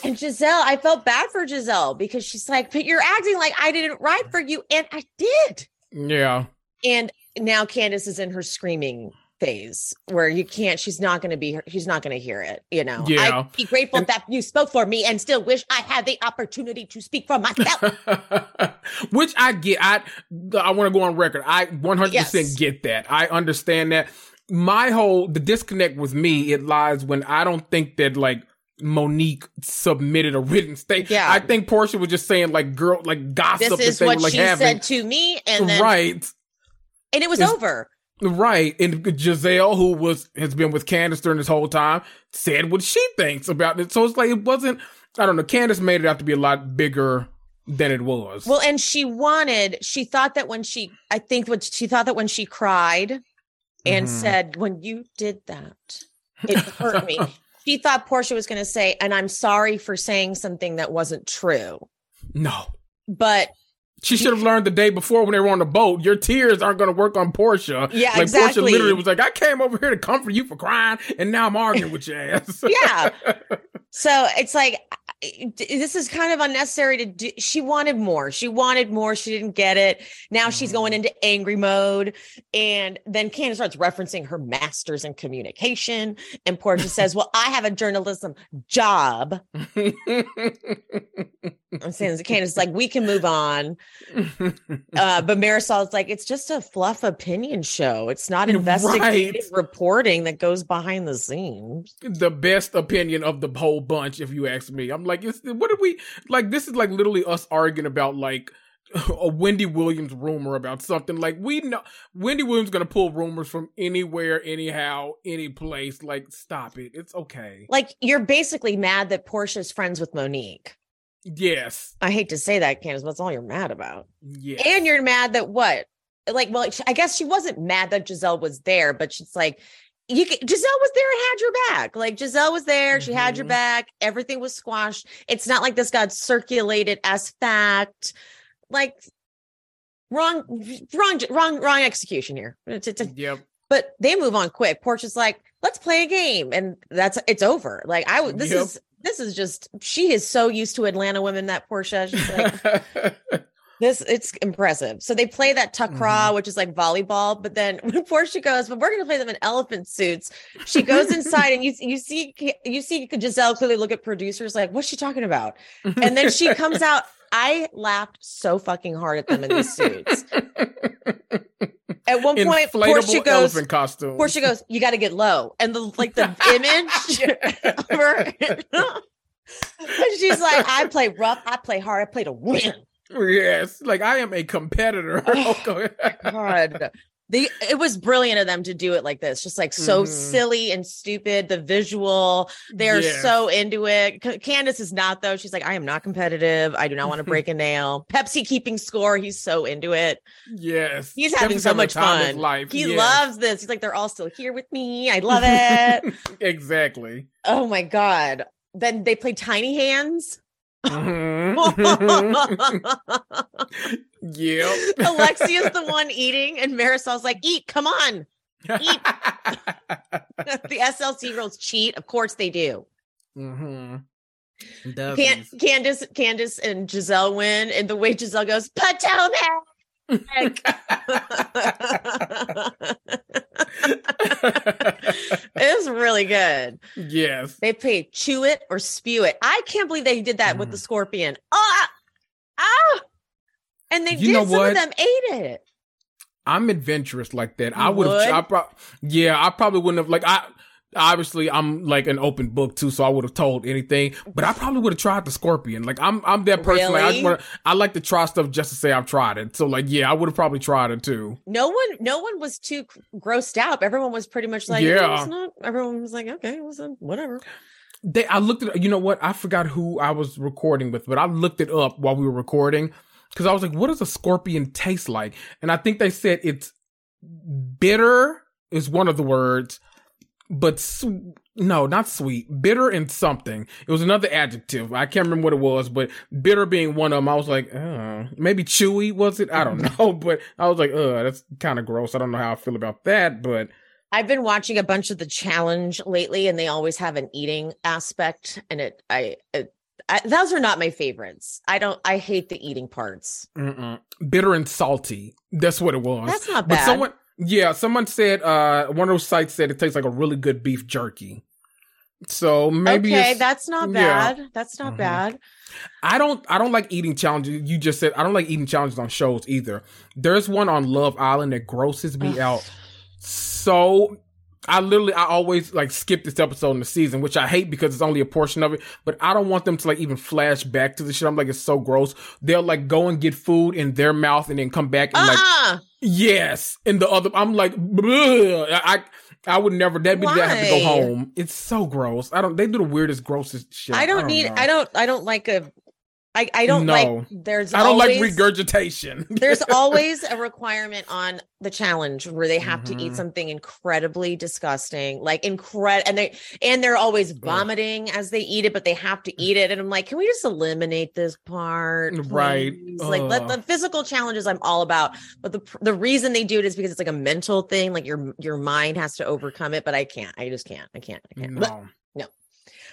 And Gizelle, I felt bad for Gizelle because she's like, but you're acting like I didn't write for you. And I did. yeah And now Candiace is in her screaming phase where you can't, she's not going to be, she's not going to hear it. You know, Yeah. I'd be grateful And- that you spoke for me and still wish I had the opportunity to speak for myself. <laughs> Which I get. I I want to go on record. I 100% Yes. get that. I understand that. My whole the disconnect with me it lies when I don't think that like Monique submitted a written statement. Yeah. I think Porsha was just saying like girl like gossip this that is they what were like she having. said to me. And then, right. and it was Is- over. Right. And Gizelle, who was has been with Candiace during this whole time, said what she thinks about it. So it's like it wasn't I don't know, Candiace made it out to be a lot bigger than it was. Well, and she wanted, she thought that when she, I think what she thought that when she cried and Mhm. said, when you did that, it hurt me. <laughs> She thought Porsha was going to say, and I'm sorry for saying something that wasn't true. no. But She should have learned the day before when they were on the boat. Your tears aren't going to work on Porsha. Yeah, like exactly. Porsha literally was like, "I came over here to comfort you for crying, and now I'm arguing with your ass." <laughs> yeah, <laughs> So it's like this is kind of unnecessary to do. She wanted more. She wanted more. She didn't get it. Now she's going Mm-hmm. into angry mode. And then Candiace starts referencing her master's in communication. And Porsha <laughs> says, Well, I have a journalism job. I'm saying Candiace is like, we can move on. <laughs> Uh, but Marysol's like, it's just a fluff opinion show. It's not investigative Right. reporting that goes behind the scenes. the best opinion of the whole bunch, if you ask me. I'm like, what are we like? This is like literally us arguing about like <laughs> a Wendy Williams rumor about something. Like we know Wendy Williams gonna pull rumors from anywhere, anyhow, any place. Like, stop it. It's okay. Like you're basically mad that Porsha's friends with Monique. Yes. I hate to say that, Candiace, but that's all you're mad about. Yes. And you're mad that what? Like, well, I guess she wasn't mad that Gizelle was there, but she's like, you can, Gizelle was there and had your back. Like Gizelle was there, she had your Mhm. back. Everything was squashed. It's not like this got circulated as fact. Like wrong, wrong, wrong, wrong execution here. Yep. but they move on quick. Porsha's like, let's play a game, and that's it's over. Like I, would. this Yep. is this is just she is so used to Atlanta women that Porsha. She's like, <laughs> this it's impressive. So they play that Mm-hmm. takraw, which is like volleyball. But then <laughs> when Porsha goes, but we're gonna play them in elephant suits. She goes inside, and you you see you see Gizelle clearly look at producers like, what's she talking about? And then she comes out. I laughed so fucking hard at them in these suits. <laughs> At one point, Porsha goes. costume. Porsha goes, "You got to get low," and the like the <laughs> image <laughs> of her. <laughs> She's like, "I play rough. I play hard. I play to win." Yes, like I am a competitor. Oh, God, the it was brilliant of them to do it like this, just like so Mhm. silly and stupid. The visual, they're Yes. so into it. C- Candiace is not though. She's like, "I am not competitive. I do not want to <laughs> break a nail." Pepsi keeping score. He's so into it. Yes, He's having Pepsi's so much time of his fun. Life. He loves this. He's like, "They're all still here with me. I love it." <laughs> exactly. Oh my god. Then they play Tiny Hands. Mhm. <laughs> yep. <laughs> Alexia's the one eating, and Marysol's like, eat, come on. Eat. <laughs> the SLC girls cheat. Of course they do. mm-hmm. Can- Candiace, Candiace and Gizelle win, and the way Gizelle goes, Potomac. <laughs> it was really good. yes. They play chew it or spew it. I can't believe they did that with Mm. the scorpion. Ah, ah. And they You did. know Some what? of them ate it. I'm adventurous like that. You I would would? have. I pro- yeah, I probably wouldn't have. Like I, obviously, I'm like an open book too, so I would have told anything. But I probably would have tried the scorpion. Like I'm, I'm that person. Like, I Really? want. I like to try stuff just to say I've tried it. So like, yeah, I would have probably tried it too. No one, no one was too grossed out. Everyone was pretty much like, Yeah. not. Everyone was like, okay, it was whatever. They, I looked at. You know what? I forgot who I was recording with, but I looked it up while we were recording because I was like, what does a scorpion taste like? And I think they said it's bitter is one of the words, but su- no, not sweet, bitter and something. It was another adjective. I can't remember what it was, but bitter being one of them. I was like, uh, maybe chewy was it? I don't know, <laughs> but I was like, uh, that's kind of gross. I don't know how I feel about that, but I've been watching a bunch of the challenge lately, and they always have an eating aspect, and it, I, it, I, those are not my favorites. I don't. I hate the eating parts. mm-mm. bitter and salty. That's what it was. That's not But bad. someone, yeah, someone said, uh, one of those sites said it tastes like a really good beef jerky. So maybe okay, that's not yeah. bad. That's not Mhm. bad. I don't I don't like eating challenges. You just said I don't like eating challenges on shows either. There's one on Love Island that grosses me out so I literally I always like skip this episode in the season, which I hate because it's only a portion of it. But I don't want them to like even flash back to the shit. I'm like, it's so gross. They'll like go and get food in their mouth and then come back and like Uh-uh. yes. And the other I'm like I I would never that'd be I have to go home. It's so gross. I don't they do the weirdest, grossest shit. I don't need. know. I don't. I don't like a. I. I don't No. like. There's. I don't like regurgitation. <laughs> There's always a requirement on the challenge where they have to eat Mhm. something incredibly disgusting, like incredible, and they and they're always vomiting as they eat it, but they have to eat it. And I'm like, can we just eliminate this part? Right. please? Like let the physical challenges I'm all about, but the the reason they do it is because it's like a mental thing. Like your your mind has to overcome it, but I can't. I just can't. I can't. I can't. no.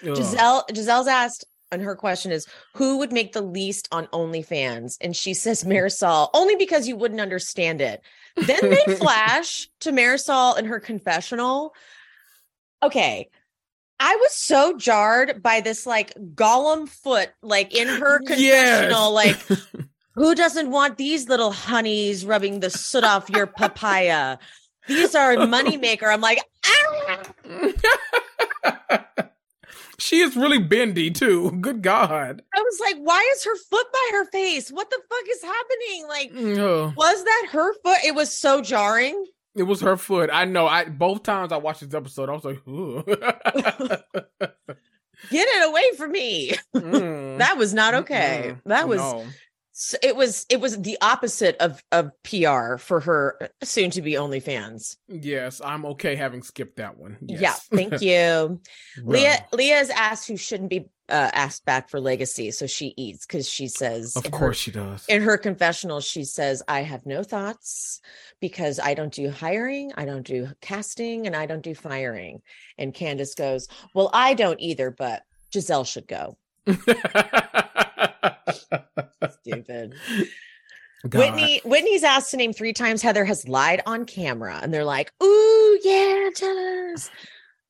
Ugh. Gizelle Gizelle's asked and her question is who would make the least on OnlyFans? And she says Marysol, only because you wouldn't understand it. Then they <laughs> flash to Marysol in her confessional. Okay. I was so jarred by this like Gollum foot, like in her <laughs> confessional, like <laughs> who doesn't want these little honeys rubbing the soot off your papaya? These are moneymaker. I'm like, ah! She is really bendy too. <laughs> Good God. I was like, why is her foot by her face? What the fuck is happening? Like, Ugh. was that her foot? It was so jarring. It was her foot. I know. I both times I watched this episode, I was like, <laughs> <laughs> Get it away from me. Mm. That was not okay. Mm-mm. That was No. S- it was it was the opposite of of PR for her soon to be OnlyFans. Yes, I'm okay having skipped that one. Yes. Yeah, thank <laughs> you. Leah Leah is asked who shouldn't be uh, asked back for legacy, so she eats because she says Of in her- course she does. in her confessional, she says, I have no thoughts because I don't do hiring, I don't do casting, and I don't do firing. And Candiace goes, Well, I don't either, but Gizelle should go. <laughs> <laughs> Stupid. God. Whitney Whitney's asked to name three times Heather has lied on camera, and they're like, Ooh, yeah, tell us.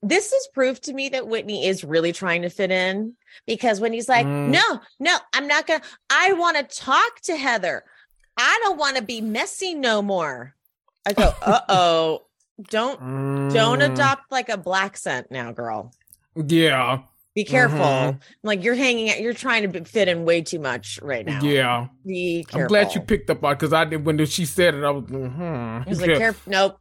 This is proof to me that Whitney is really trying to fit in because when he's like, Mm. No, no, I'm not gonna, I want to talk to Heather. I don't want to be messy no more. I go, <laughs> uh oh, don't don't Mm. adopt like a black scent now, girl. Yeah. Be careful. Mhm. Like you're hanging out, you're trying to fit in way too much right now. Yeah. Be careful. I'm glad you picked up on because I did when she said it. I was, hmm He was like, careful. Nope.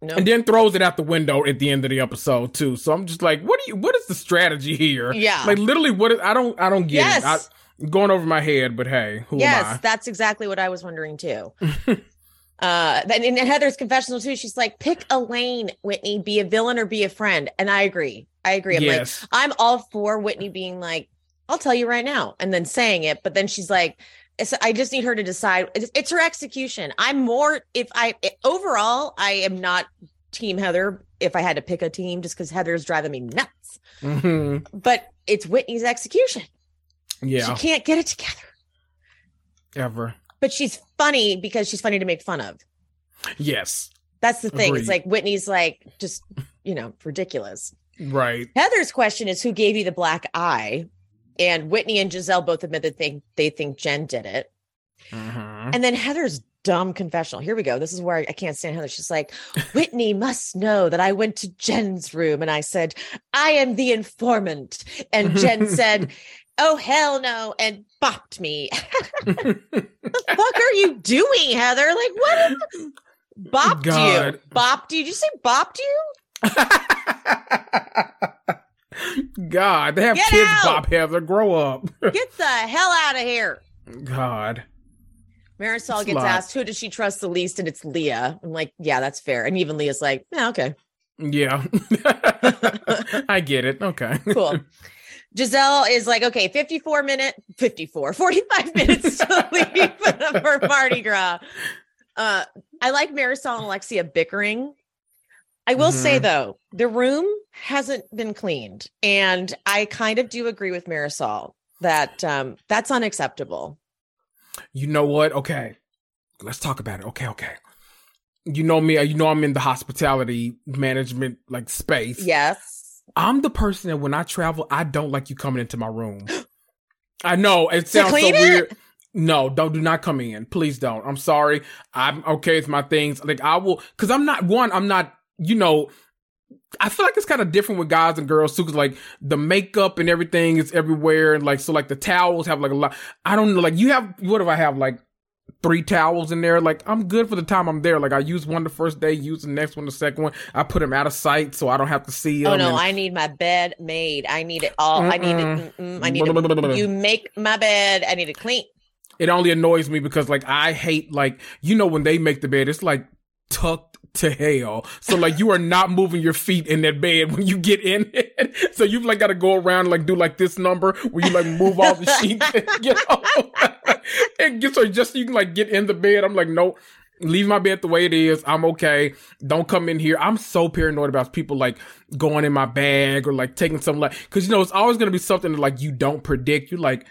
Nope. and then throws it out the window at the end of the episode too. So I'm just like, what do you? What is the strategy here? Yeah. Like literally, what? Is, I don't. I don't get yes. it. I, going over my head, but hey, who yes, that's exactly what I was wondering too. <laughs> uh then in Heather's confessional too, she's like, pick a lane, Whitney, be a villain or be a friend. And I agree. I agree. I'm like, I'm all for Whitney being like, I'll tell you right now, and then saying it, but then she's like, I just need her to decide. It's, it's her execution. I'm more if I overall, I am not team Heather. If I had to pick a team, just because Heather's driving me nuts, hmm but it's Whitney's execution. Yeah. She can't get it together. Ever. But she's funny because she's funny to make fun of. Yes. That's the thing. It's like Whitney's like just, you know, ridiculous. Right. Heather's question is who gave you the black eye? And Whitney and Gizelle both admit that they, they think Jen did it. hmm And then Heather's dumb confessional. Here we go. This is where I, I can't stand Heather. She's like, Whitney must know that I went to Jen's room and I said, I am the informant. And Jen said, Oh, hell no. And bopped me. What <laughs> the fuck are you doing, Heather? Like, what? is Bopped you. God. Bopped you. Did you say bopped you? God, they have Get kids, out! Bob Heather. Grow up. Get the hell out of here. God. Marysol It's gets asked, who does she trust the least? And it's Leah. I'm like, yeah, that's fair. And even Leah's like, yeah, okay, Yeah. <laughs> I get it. Okay. cool. Gizelle is like, okay, 54 minute, 54, 45 minutes to <laughs> leave for Mardi Gras. Uh, I like Marysol and Alexia bickering. I will say Mhm. though, the room hasn't been cleaned. And I kind of do agree with Marysol that um, that's unacceptable. You know what? Okay. Let's talk about it. Okay, okay. You know me, you know I'm in the hospitality management like space. Yes. I'm the person that when I travel, I don't like you coming into my room. I know it sounds so it? weird. No, don't do not come in. Please don't. I'm sorry. I'm okay with my things. Like I will cuz I'm not one, I'm not, you know, I feel like it's kind of different with guys and girls too, cause like the makeup and everything is everywhere, and like so, like the towels have like a lot. I don't know, like you have what if I have like three towels in there? Like I'm good for the time I'm there. Like I use one the first day, use the next one the second one. I put them out of sight so I don't have to see them. Oh no, and- I need my bed made. I need it all. I need it. mm-mm, I need it. You make my bed. I need it clean. it only annoys me because like I hate like you know when they make the bed, it's like tucked to hell. So like you are not moving your feet in that bed when you get in it. <laughs> So you've like got to go around and, like do like this number where you like move all the sheets, you <laughs> know, and get so just so you can like get in the bed. I'm like, no. Leave my bed the way it is. I'm okay. Don't come in here. I'm so paranoid about people like going in my bag or like taking something like, cause you know, it's always going to be something that like you don't predict. You're like,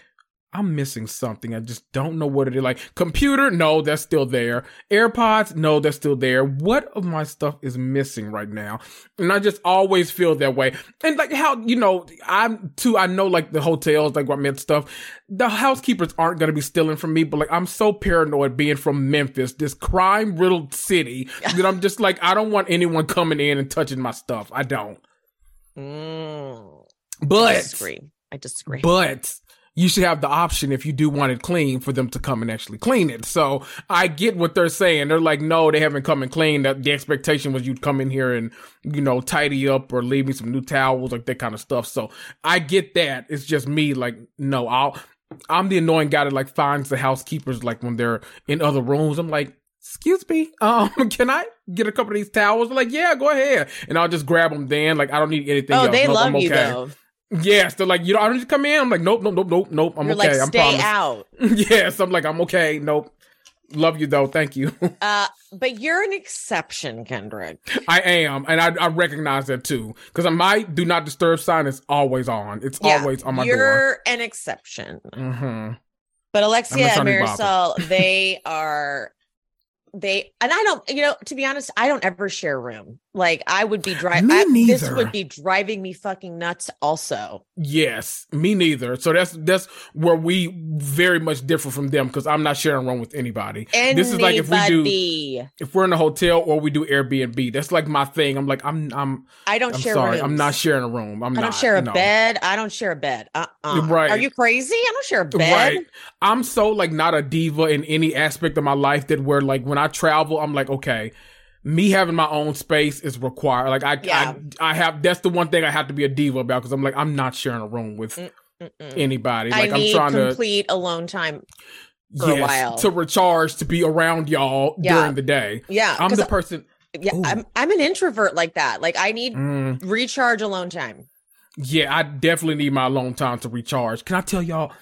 I'm missing something. I just don't know what it is. Like computer, no, that's still there. AirPods, no, that's still there. What of my stuff is missing right now? And I just always feel that way. And like how, you know, I'm too, I know like the hotels, like what meant stuff, the housekeepers aren't going to be stealing from me, but like I'm so paranoid being from Memphis, this crime riddled city <laughs> that I'm just like, I don't want anyone coming in and touching my stuff. I don't. Mm, But, I disagree. I disagree. but you should have the option if you do want it clean for them to come and actually clean it. So I get what they're saying. They're like, no, they haven't come and cleaned. That the expectation was you'd come in here and you know tidy up or leave me some new towels, like that kind of stuff. So I get that. It's just me, like, no, I'll. I'm the annoying guy that like finds the housekeepers like when they're in other rooms. I'm like, excuse me, um, <laughs> can I get a couple of these towels? They're like, yeah, go ahead, and I'll just grab them. Then like I don't need anything. oh, else. they Nope, love I'm you though. Yes, they're like, you know, I don't need to come in. I'm like, nope, nope, nope, nope, nope. I'm You're okay. like, I'm stay promised. <laughs> out. yes, I'm like, I'm okay. Nope. Love you though. Thank you. <laughs> Uh, but you're an exception, Kendrick. I am, and I, I recognize that too, because my do not disturb sign is always on. It's Yeah, always on my you're an exception. door. hmm But Alexia and Marysol, <laughs> they are they and I don't, you know, to be honest, I don't ever share room. Like I would be driving. Me This would be driving me fucking nuts. Also, Yes, me neither. So that's that's where we very much differ from them because I'm not sharing room with anybody. This is like if we do if we're in a hotel or we do Airbnb. That's like my thing. I'm like I'm I'm I don't I'm share. sorry. rooms. I'm not sharing a room. I'm I not. don't share a no. bed. I don't share a bed. Uh uh Right. Are you crazy? I don't share a bed. Right. I'm so like not a diva in any aspect of my life that where like when I travel, I'm like, okay, me having my own space is required. Like I, Yeah. I, I have, that's the one thing I have to be a diva about because I'm like, I'm not sharing a room with Mm-mm. anybody. I Like I'm need trying to, complete alone time. for a yes, while. to recharge, to be around y'all Yeah. during the day. Yeah, I'm the person. yeah, Ooh. I'm I'm an introvert like that. Like I need Mm, recharge alone time. yeah, I definitely need my alone time to recharge. Can I tell y'all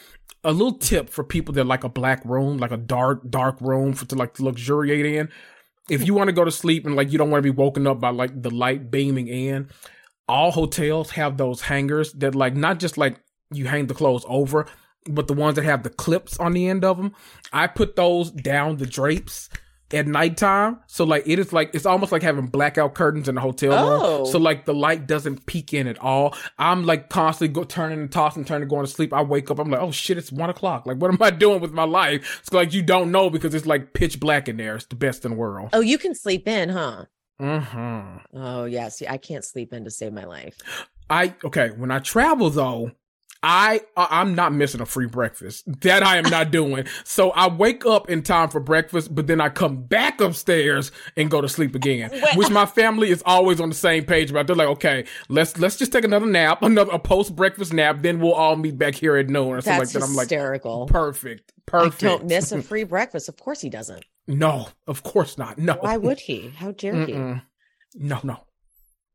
a little tip for people that like a black room, like a dark, dark room for to like to luxuriate in? If you want to go to sleep and like you don't want to be woken up by like the light beaming in, all hotels have those hangers that like not just like you hang the clothes over, but the ones that have the clips on the end of them. I put those down the drapes at nighttime. So like it is like it's almost like having blackout curtains in a hotel Oh. room. So like the light doesn't peek in at all. I'm like constantly go turning and tossing, turning, going to sleep. I wake up, I'm like, oh shit, it's one o'clock. Like what am I <laughs> doing with my life? It's like you don't know because it's like pitch black in there. It's the best in the world. Oh, you can sleep in, huh? hmm Oh yeah. See, I can't sleep in to save my life. I okay. When I travel though, I I- I'm not missing a free breakfast. That I am not doing. <laughs> So I wake up in time for breakfast, but then I come back upstairs and go to sleep again. Which my family is always on the same page about. They're like, okay, let's let's just take another nap, <laughs> another a post breakfast nap, then we'll all meet back here at noon or something like That's that. I'm like, hysterical. perfect, I perfect. don't miss a <laughs> free breakfast. Of course he doesn't. no, of course not. No. Why would he? How dare he? Mm-mm. No, no.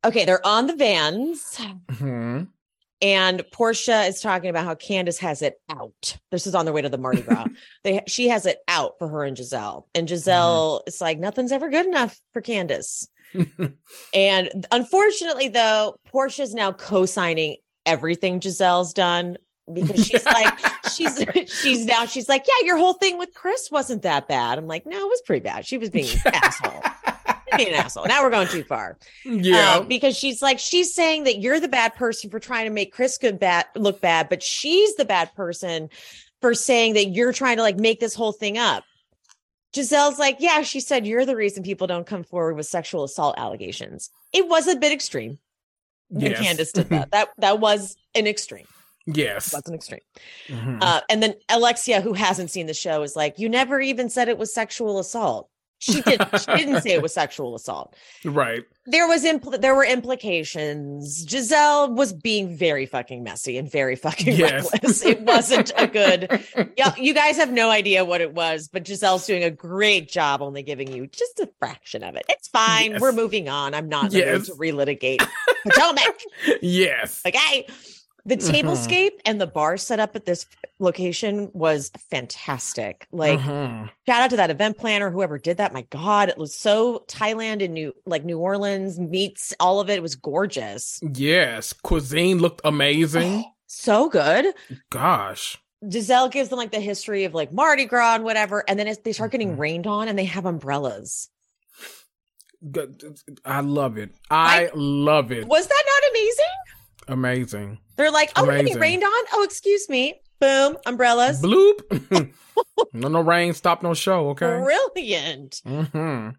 Okay, they're on the vans, hmm and Porsha is talking about how Candiace has it out. This is on their way to the Mardi Gras. <laughs> they she has it out for her and Gizelle, and mm-hmm. Gizelle is like nothing's ever good enough for Candiace. <laughs> And unfortunately, though, Porsha's now co-signing everything Gizelle's done because she's <laughs> like, she's she's now she's like, yeah, your whole thing with Chris wasn't that bad. I'm like, no, it was pretty bad. She was being an asshole. Being an asshole. Now we're going too far. yeah. Um, because she's like, she's saying that you're the bad person for trying to make Chris good bad look bad, but she's the bad person for saying that you're trying to like make this whole thing up. Gizelle's like, yeah, she said you're the reason people don't come forward with sexual assault allegations. It was a bit extreme Yes. Candiace did that. That that was an extreme. yes. That's an extreme. Mhm. Uh, and then Alexia, who hasn't seen the show, is like, you never even said it was sexual assault. She didn't. she <laughs> didn't say it was sexual assault right. there was impl- there were implications. Gizelle was being very fucking messy and very fucking Yes. reckless. It wasn't a good. <laughs> Yeah, you guys have no idea what it was, but Gizelle's doing a great job only giving you just a fraction of it. It's fine. Yes. We're moving on. I'm not in the mood Yes. to relitigate <laughs> Potomac. yes. Okay. The Mhm. tablescape and the bar set up at this location was fantastic. Like Mhm. shout out to that event planner, whoever did that. My God, it was so Thailand and New like New Orleans meets all of it. It was gorgeous. yes, cuisine looked amazing. So good. Gosh, Gizelle gives them like the history of like Mardi Gras and whatever. And then it's, they start getting Mhm. rained on and they have umbrellas. I love it. I, love it. Was that not amazing? Amazing. They're like, oh, we're getting rained on. Oh, excuse me. Boom, umbrellas. Bloop. <laughs> <laughs> no, no rain. Stop. No show. Okay. Brilliant. hmm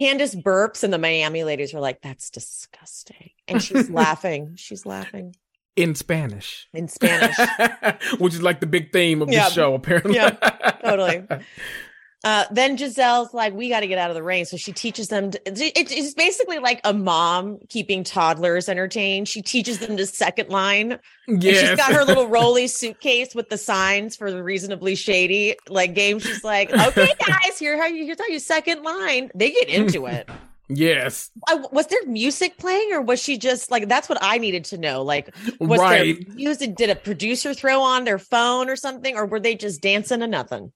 Candiace burps, and the Miami ladies are like, that's disgusting. And she's <laughs> laughing. She's laughing In Spanish. in Spanish. Which is like the big theme of Yeah. the show, apparently. Yeah, totally. Uh, then Gizelle's like, we got to get out of the rain. So she teaches them. To, it- it's basically like a mom keeping toddlers entertained. She teaches them to second line. And she's got her little rolly suitcase with the signs for the reasonably shady like game. She's like, okay, <laughs> guys, here how you here's how you second line. They get into <laughs> it. yes. I, was there music playing, or was she just like? That's what I needed to know. Like, was right. there music? Did a producer throw on their phone or something, or were they just dancing to nothing?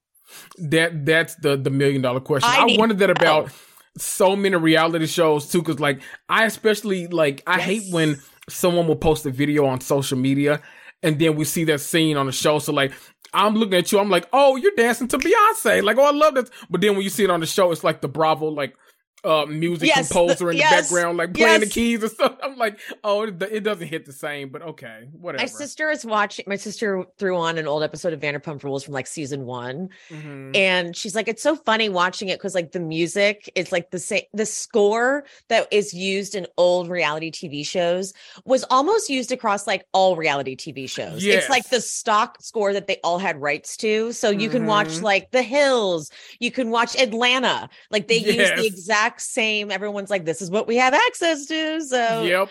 That that's the the million dollar question. I I, need wondered that about so many reality shows too, because like I especially like I hate when someone will post a video on social media and then we see that scene on the show. So like I'm looking at you, I'm like, oh, you're dancing to Beyonce. Like, oh, I love this. But then when you see it on the show, it's like the Bravo like uh music Yes, composer in the yes, background, like playing the keys and stuff. I'm like, oh, it, it doesn't hit the same, but okay, whatever. My sister is watching. My sister threw on an old episode of Vanderpump Rules from like season one, Mhm. and she's like, "It's so funny watching it because like the music is like the same. The score that is used in old reality TV shows was almost used across like all reality TV shows. It's like the stock score that they all had rights to. So you can watch Mhm. like The Hills, you can watch Atlanta. Like they use the exact same. Everyone's like, "This is what we have access to." So Yep.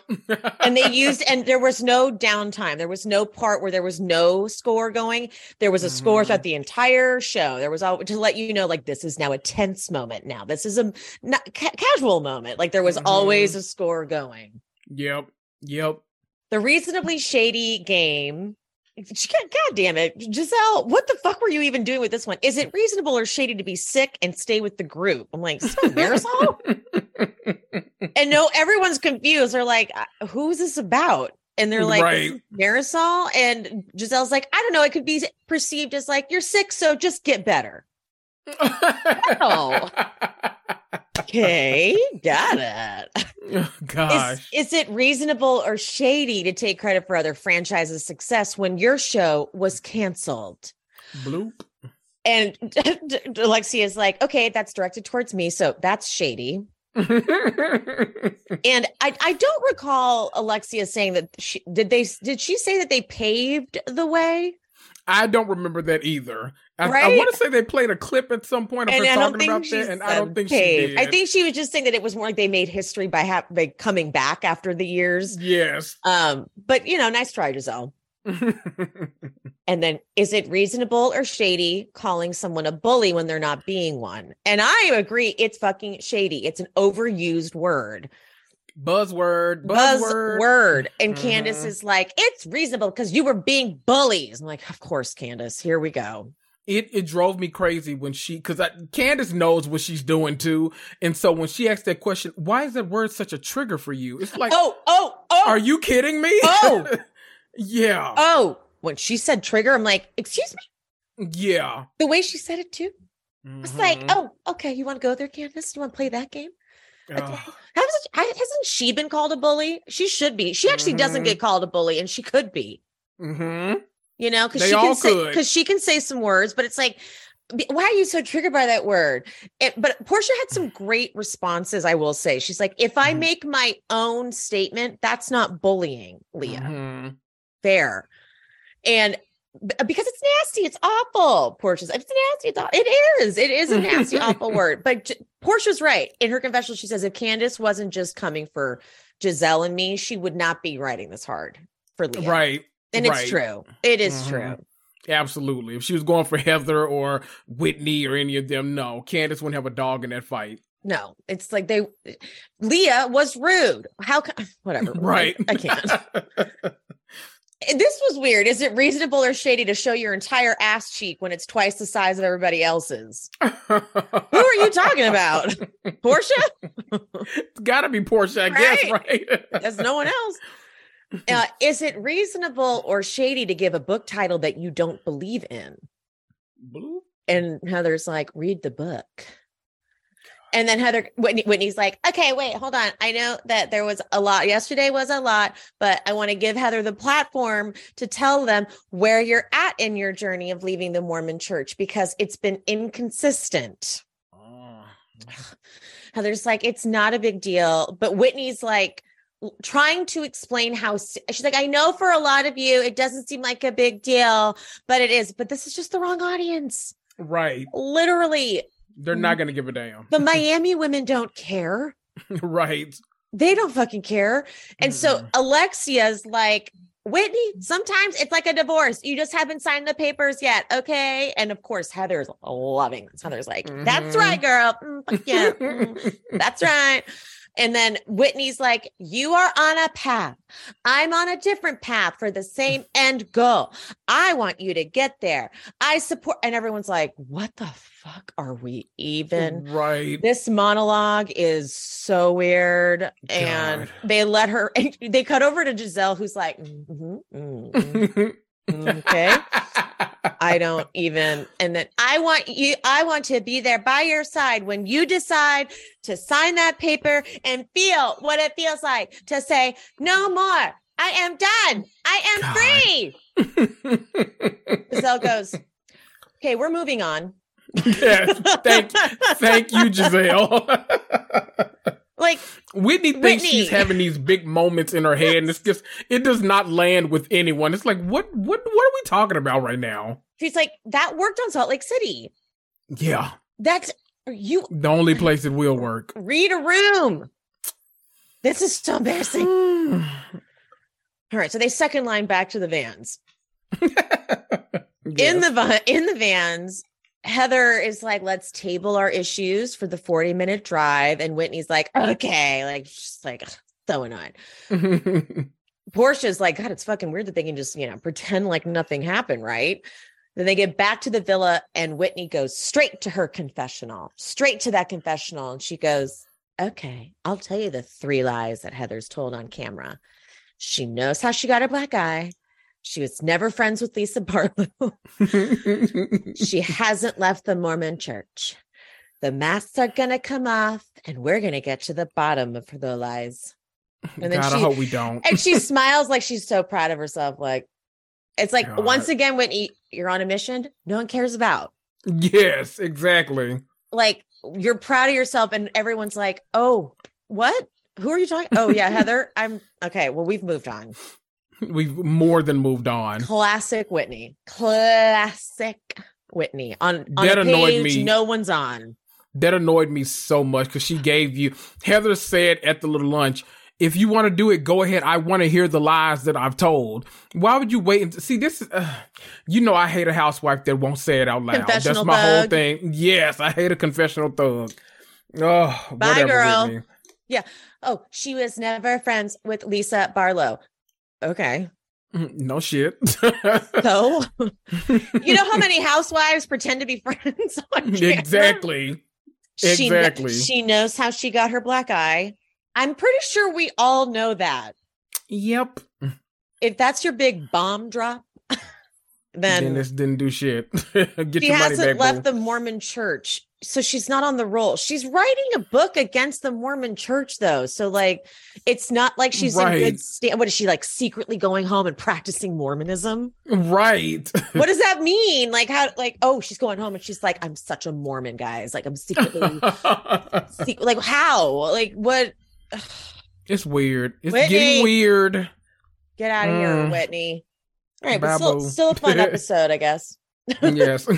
and they <laughs> used and there was no downtime there was no part where there was no score going there was a score Mhm. throughout the entire show there was all to let you know like this is now a tense moment now this is a not, ca- casual moment like there was always a score going Yep. Yep. the reasonably shady game God, God damn it, Gizelle! What the fuck were you even doing with this one? Is it reasonable or shady to be sick and stay with the group? I'm like, Marysol? <laughs> and no, everyone's confused. They're like, "Uh, "Who's this about?" And they're like, Right. "Marysol." And Gizelle's like, "I don't know. It could be perceived as like you're sick, so just get better." <laughs> <laughs> Okay, got it. <laughs> Is, Gosh. is it reasonable or shady to take credit for other franchises' success when your show was canceled? Bloop. And <laughs> Alexia is like, okay, that's directed towards me, so that's shady. <laughs> And I, I don't recall Alexia saying that she did they did she say that they paved the way? I don't remember that either. I, I Right? want to say they played a clip at some point of And her I talking about that, and I don't think she did. I think she was just saying that it was more like they made history by, ha- by coming back after the years. yes. Um, but you know, nice try, Gizelle. <laughs> And then, is it reasonable or shady calling someone a bully when they're not being one? And I agree, it's fucking shady. It's an overused word. Buzzword. Buzzword. Buzzword. And Candiace Mhm. is like, it's reasonable because you were being bullies. I'm like, of course, Candiace, here we go. It it drove me crazy when she because Candiace knows what she's doing too, and so when she asked that question, why is that word such a trigger for you? It's like, oh, oh, oh, are you kidding me? Oh. <laughs> yeah, oh. When she said trigger, I'm like, excuse me. yeah. The way she said it too. I was like, oh, okay, you want to go there, Candiace? You want to play that game? Ugh. Hasn't, hasn't she been called a bully? She should be. She actually doesn't Mhm. get called a bully, and she could be. Mhm. You know, because she can say because she can say some words, but it's like, why are you so triggered by that word? It, but Porsha had some great responses. I will say, she's like, if I Mhm. make my own statement, that's not bullying, Leah. Mhm. Fair, and because it's nasty, it's awful. Porsha's, it's nasty. It's, aw- it is. It is a nasty, awful <laughs> word. But J- Porsha's right. In her confessional, she says if Candiace wasn't just coming for Gizelle and me, she would not be writing this hard for Leah. Right. And right. it's true. It is Mhm. true. Absolutely. If she was going for Heather or Whitney or any of them, no, Candiace wouldn't have a dog in that fight. No, it's like they Leah was rude. How <laughs> whatever. <laughs> Right. I can't. This was weird. Is it reasonable or shady to show your entire ass cheek when it's twice the size of everybody else's? Who are you talking about? <laughs> Porsha? it's gotta be Porsha, I guess, right? There's no one else. <laughs> Uh, is it reasonable or shady to give a book title that you don't believe in? Blue? And Heather's like, read the book. And then Heather Whitney, Whitney's like, okay, wait, hold on. I know that there was a lot. Yesterday was a lot, but I want to give Heather the platform to tell them where you're at in your journey of leaving the Mormon church because it's been inconsistent. Oh. Heather's like, it's not a big deal. But Whitney's like, trying to explain how she's like, I know for a lot of you, it doesn't seem like a big deal, but it is. But this is just the wrong audience. Right. Literally, They're not gonna give a damn. the <laughs> Miami women don't care. right. They don't fucking care. And so Mm-mm. Alexia's like, Whitney, sometimes it's like a divorce. You just haven't signed the papers yet. Okay. And of course, Heather's loving this. Heather's like, that's Mhm. right, girl. Mm, yeah. Mm, <laughs> that's right. And then Whitney's like, You are on a path. I'm on a different path for the same end goal. I want you to get there. I support. And everyone's like, What the fuck are we even? right. This monologue is so weird. And they let her, <laughs> they cut over to Gizelle, who's like, "Mhm, mm, mm, Okay. I don't <laughs> even. And then I want you, I want to be there by your side when you decide to sign that paper and feel what it feels like to say, no more. I am done. I am God. free. Gizelle goes, <laughs> okay, we're moving on. Yes. Thank, thank you, Gizelle. <laughs> Like, Whitney thinks she's having these big moments in her head, and it's just it does not land with anyone. It's like, what, what, what are we talking about right now? she's like, that worked on Salt Lake City. Yeah, That's you the only place it will work. read a room. This is so embarrassing. <sighs> All right. So they second line back to the vans. <laughs> in the va- in the vans heather is like let's table our issues for the 40 minute drive. And whitney's like okay. Like just like so annoyed <laughs> Porsha's like god it's fucking weird that they can just you know pretend like nothing happened right? Then they get back to the villa and whitney goes straight to her confessional straight to that confessional. And she goes okay i'll tell you the three lies that heather's told on camera. She knows how she got her black eye she was never friends with lisa barlow <laughs> she hasn't left the Mormon church. The masks are going to come off and we're going to get to the bottom of the lies. And then God, I she- hope we don't. And she smiles like she's so proud of herself. Like, it's like, God. once again, Whitney, you're on a mission no one cares about. Yes, exactly. Like, you're proud of yourself, and everyone's like, oh, what? Who are you talking? Oh, yeah, Heather. I'm okay. Well, we've moved on. We've more than moved on. Classic Whitney. Classic Whitney. On, on That annoyed page me. no one's on. That annoyed me so much because she gave you. Heather said at the little lunch, "If you want to do it, go ahead. I want to hear the lies that I've told. Why would you wait and see this? Is, uh, you know, I hate a housewife that won't say it out loud. That's my whole thing. Yes, I hate a confessional thug. Oh, Bye, whatever, girl. Whitney. Oh, she was never friends with Lisa Barlow. Okay. <laughs> No shit. So, <laughs> you know how many housewives pretend to be <laughs> friends exactly. She, kn- exactly. she knows how she got her black eye. I'm pretty sure we all know that. Yep. If that's your big bomb drop, then this didn't do shit. Get she your hasn't back, left the Mormon church. So she's not on the roll. She's writing a book against the Mormon church, though. So, like, it's not like she's in good stand. What is she like secretly going home and practicing Mormonism? Right. <laughs> what does that mean? Like how like oh she's going home and she's like I'm such a Mormon guys like I'm secretly <laughs> sec- like how like what <sighs> it's weird. It's Whitney. getting weird. get out of here Mm. Whitney. All right, but still, still a fun <laughs> episode, I guess. <laughs> yes. <laughs>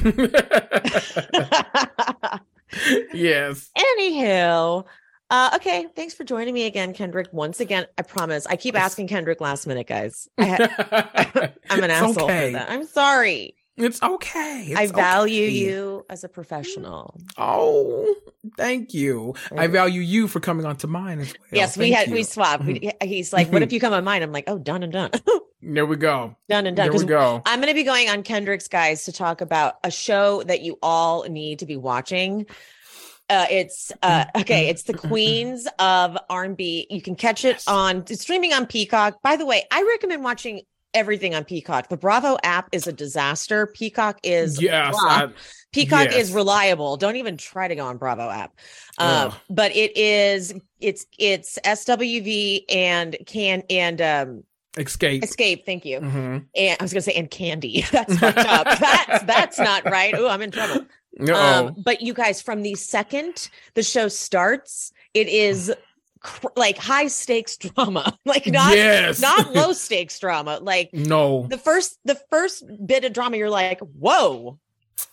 yes. Anywho, uh, okay, thanks for joining me again, Kendrick. Once again, I promise. I keep asking Kendrick last minute, guys. I ha- <laughs> I'm an It's asshole okay. for that. I'm sorry. It's okay. It's I value okay. you as a professional. Oh, thank you. I value you for coming onto mine as well. yes, we Thank had you. we swapped. We, <laughs> he's like, "What if you come on mine?" I'm like, "Oh, done and done, <laughs> There we go. done and done." There we go. I'm going to be going on Kendrick's guys to talk about a show that you all need to be watching. Uh, it's uh, okay. It's the Queens of R&B. You can catch it on streaming on Peacock. By the way, I recommend watching everything on Peacock. The Bravo app is a disaster. Peacock is Yes. I, Peacock Yes. is reliable. Don't even try to go on Bravo app. Uh, Ugh. but it is it's it's SWV and can and um Xscape. Xscape. Thank you. hmm And I was gonna say and Kandi. <laughs> That's fucked up. That's that's not right. Oh, I'm in trouble. Um, but you guys, from the second the show starts, it is cr- like high stakes drama. <laughs> Like not yes. not low <laughs> stakes drama. Like no. the first the first bit of drama you're like whoa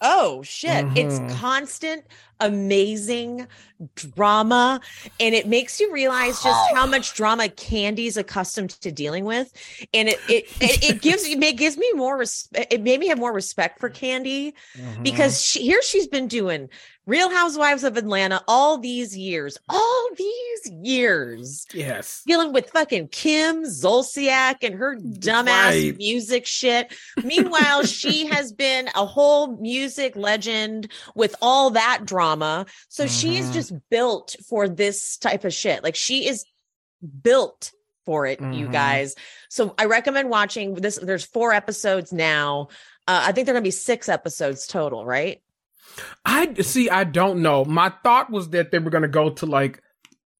oh shit Mhm. it's constant amazing drama and it makes you realize just how much drama Kandi's accustomed to dealing with and it it <laughs> it, it gives it gives me more res- it made me have more respect for candy Mhm. because she, here she's been doing real housewives of atlanta all these years all these years yes. dealing with fucking Kim Zolciak and her dumbass Right. music shit. Meanwhile, she <laughs> has been a whole music legend with all that drama. So she is Mhm. just built for this type of shit. Like she is built for it, you Mhm. guys. So I recommend watching this. There's four episodes now. Uh, I think they're gonna be six episodes total, right? I see. I don't know. My thought was that they were going to go to like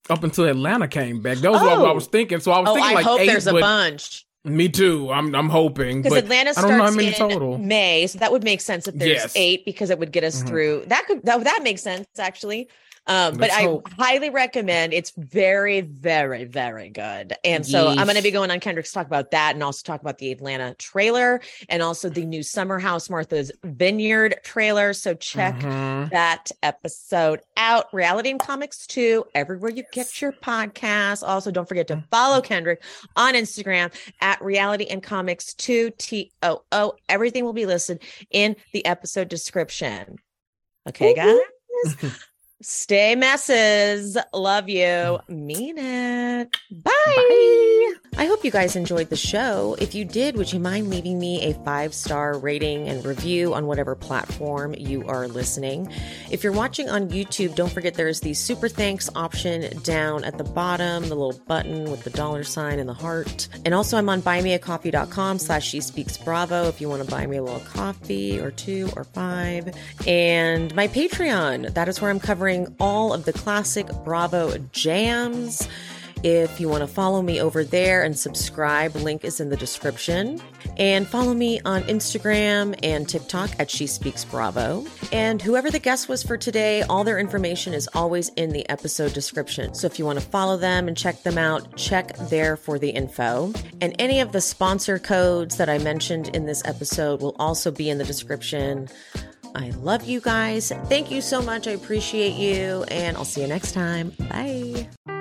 up until Atlanta came back. That was what I Oh. was thinking. So I was Oh, thinking I like hope eight, there's a bunch. Me too. I'm I'm hoping. because Atlanta I starts don't know how many in total. May, so that would make sense if there's Yes. eight because it would get us Mhm. through. That could that, that makes sense actually. Um, but I hope. highly recommend. It's very, very, very good. And so I'm going to be going on Kendrick's talk about that, and also talk about the Atlanta trailer, and also the new Summer House Martha's Vineyard trailer. So check Mhm. that episode out. Reality and Comics Too, everywhere you get your podcasts. Also, don't forget to follow Kendrick on Instagram at Reality and Comics Too T O O. Everything will be listed in the episode description. Okay, guys? <laughs> Stay messes. Love you. Mean it. Bye. I hope you guys enjoyed the show. If you did, would you mind leaving me a five star rating and review on whatever platform you are listening? If you're watching on YouTube, don't forget there's the super thanks option down at the bottom, the little button with the dollar sign and the heart. And also I'm on buymeacoffee.com slash she speaks bravo if you want to buy me a little coffee or two or five. And my Patreon, that is where I'm covering all of the classic Bravo jams. If you want to follow me over there and subscribe, link is in the description. And follow me on Instagram and TikTok at She Speaks Bravo. And whoever the guest was for today, all their information is always in the episode description. So if you want to follow them and check them out, check there for the info. And any of the sponsor codes that I mentioned in this episode will also be in the description. I love you guys. Thank you so much. I appreciate you. And I'll see you next time. Bye.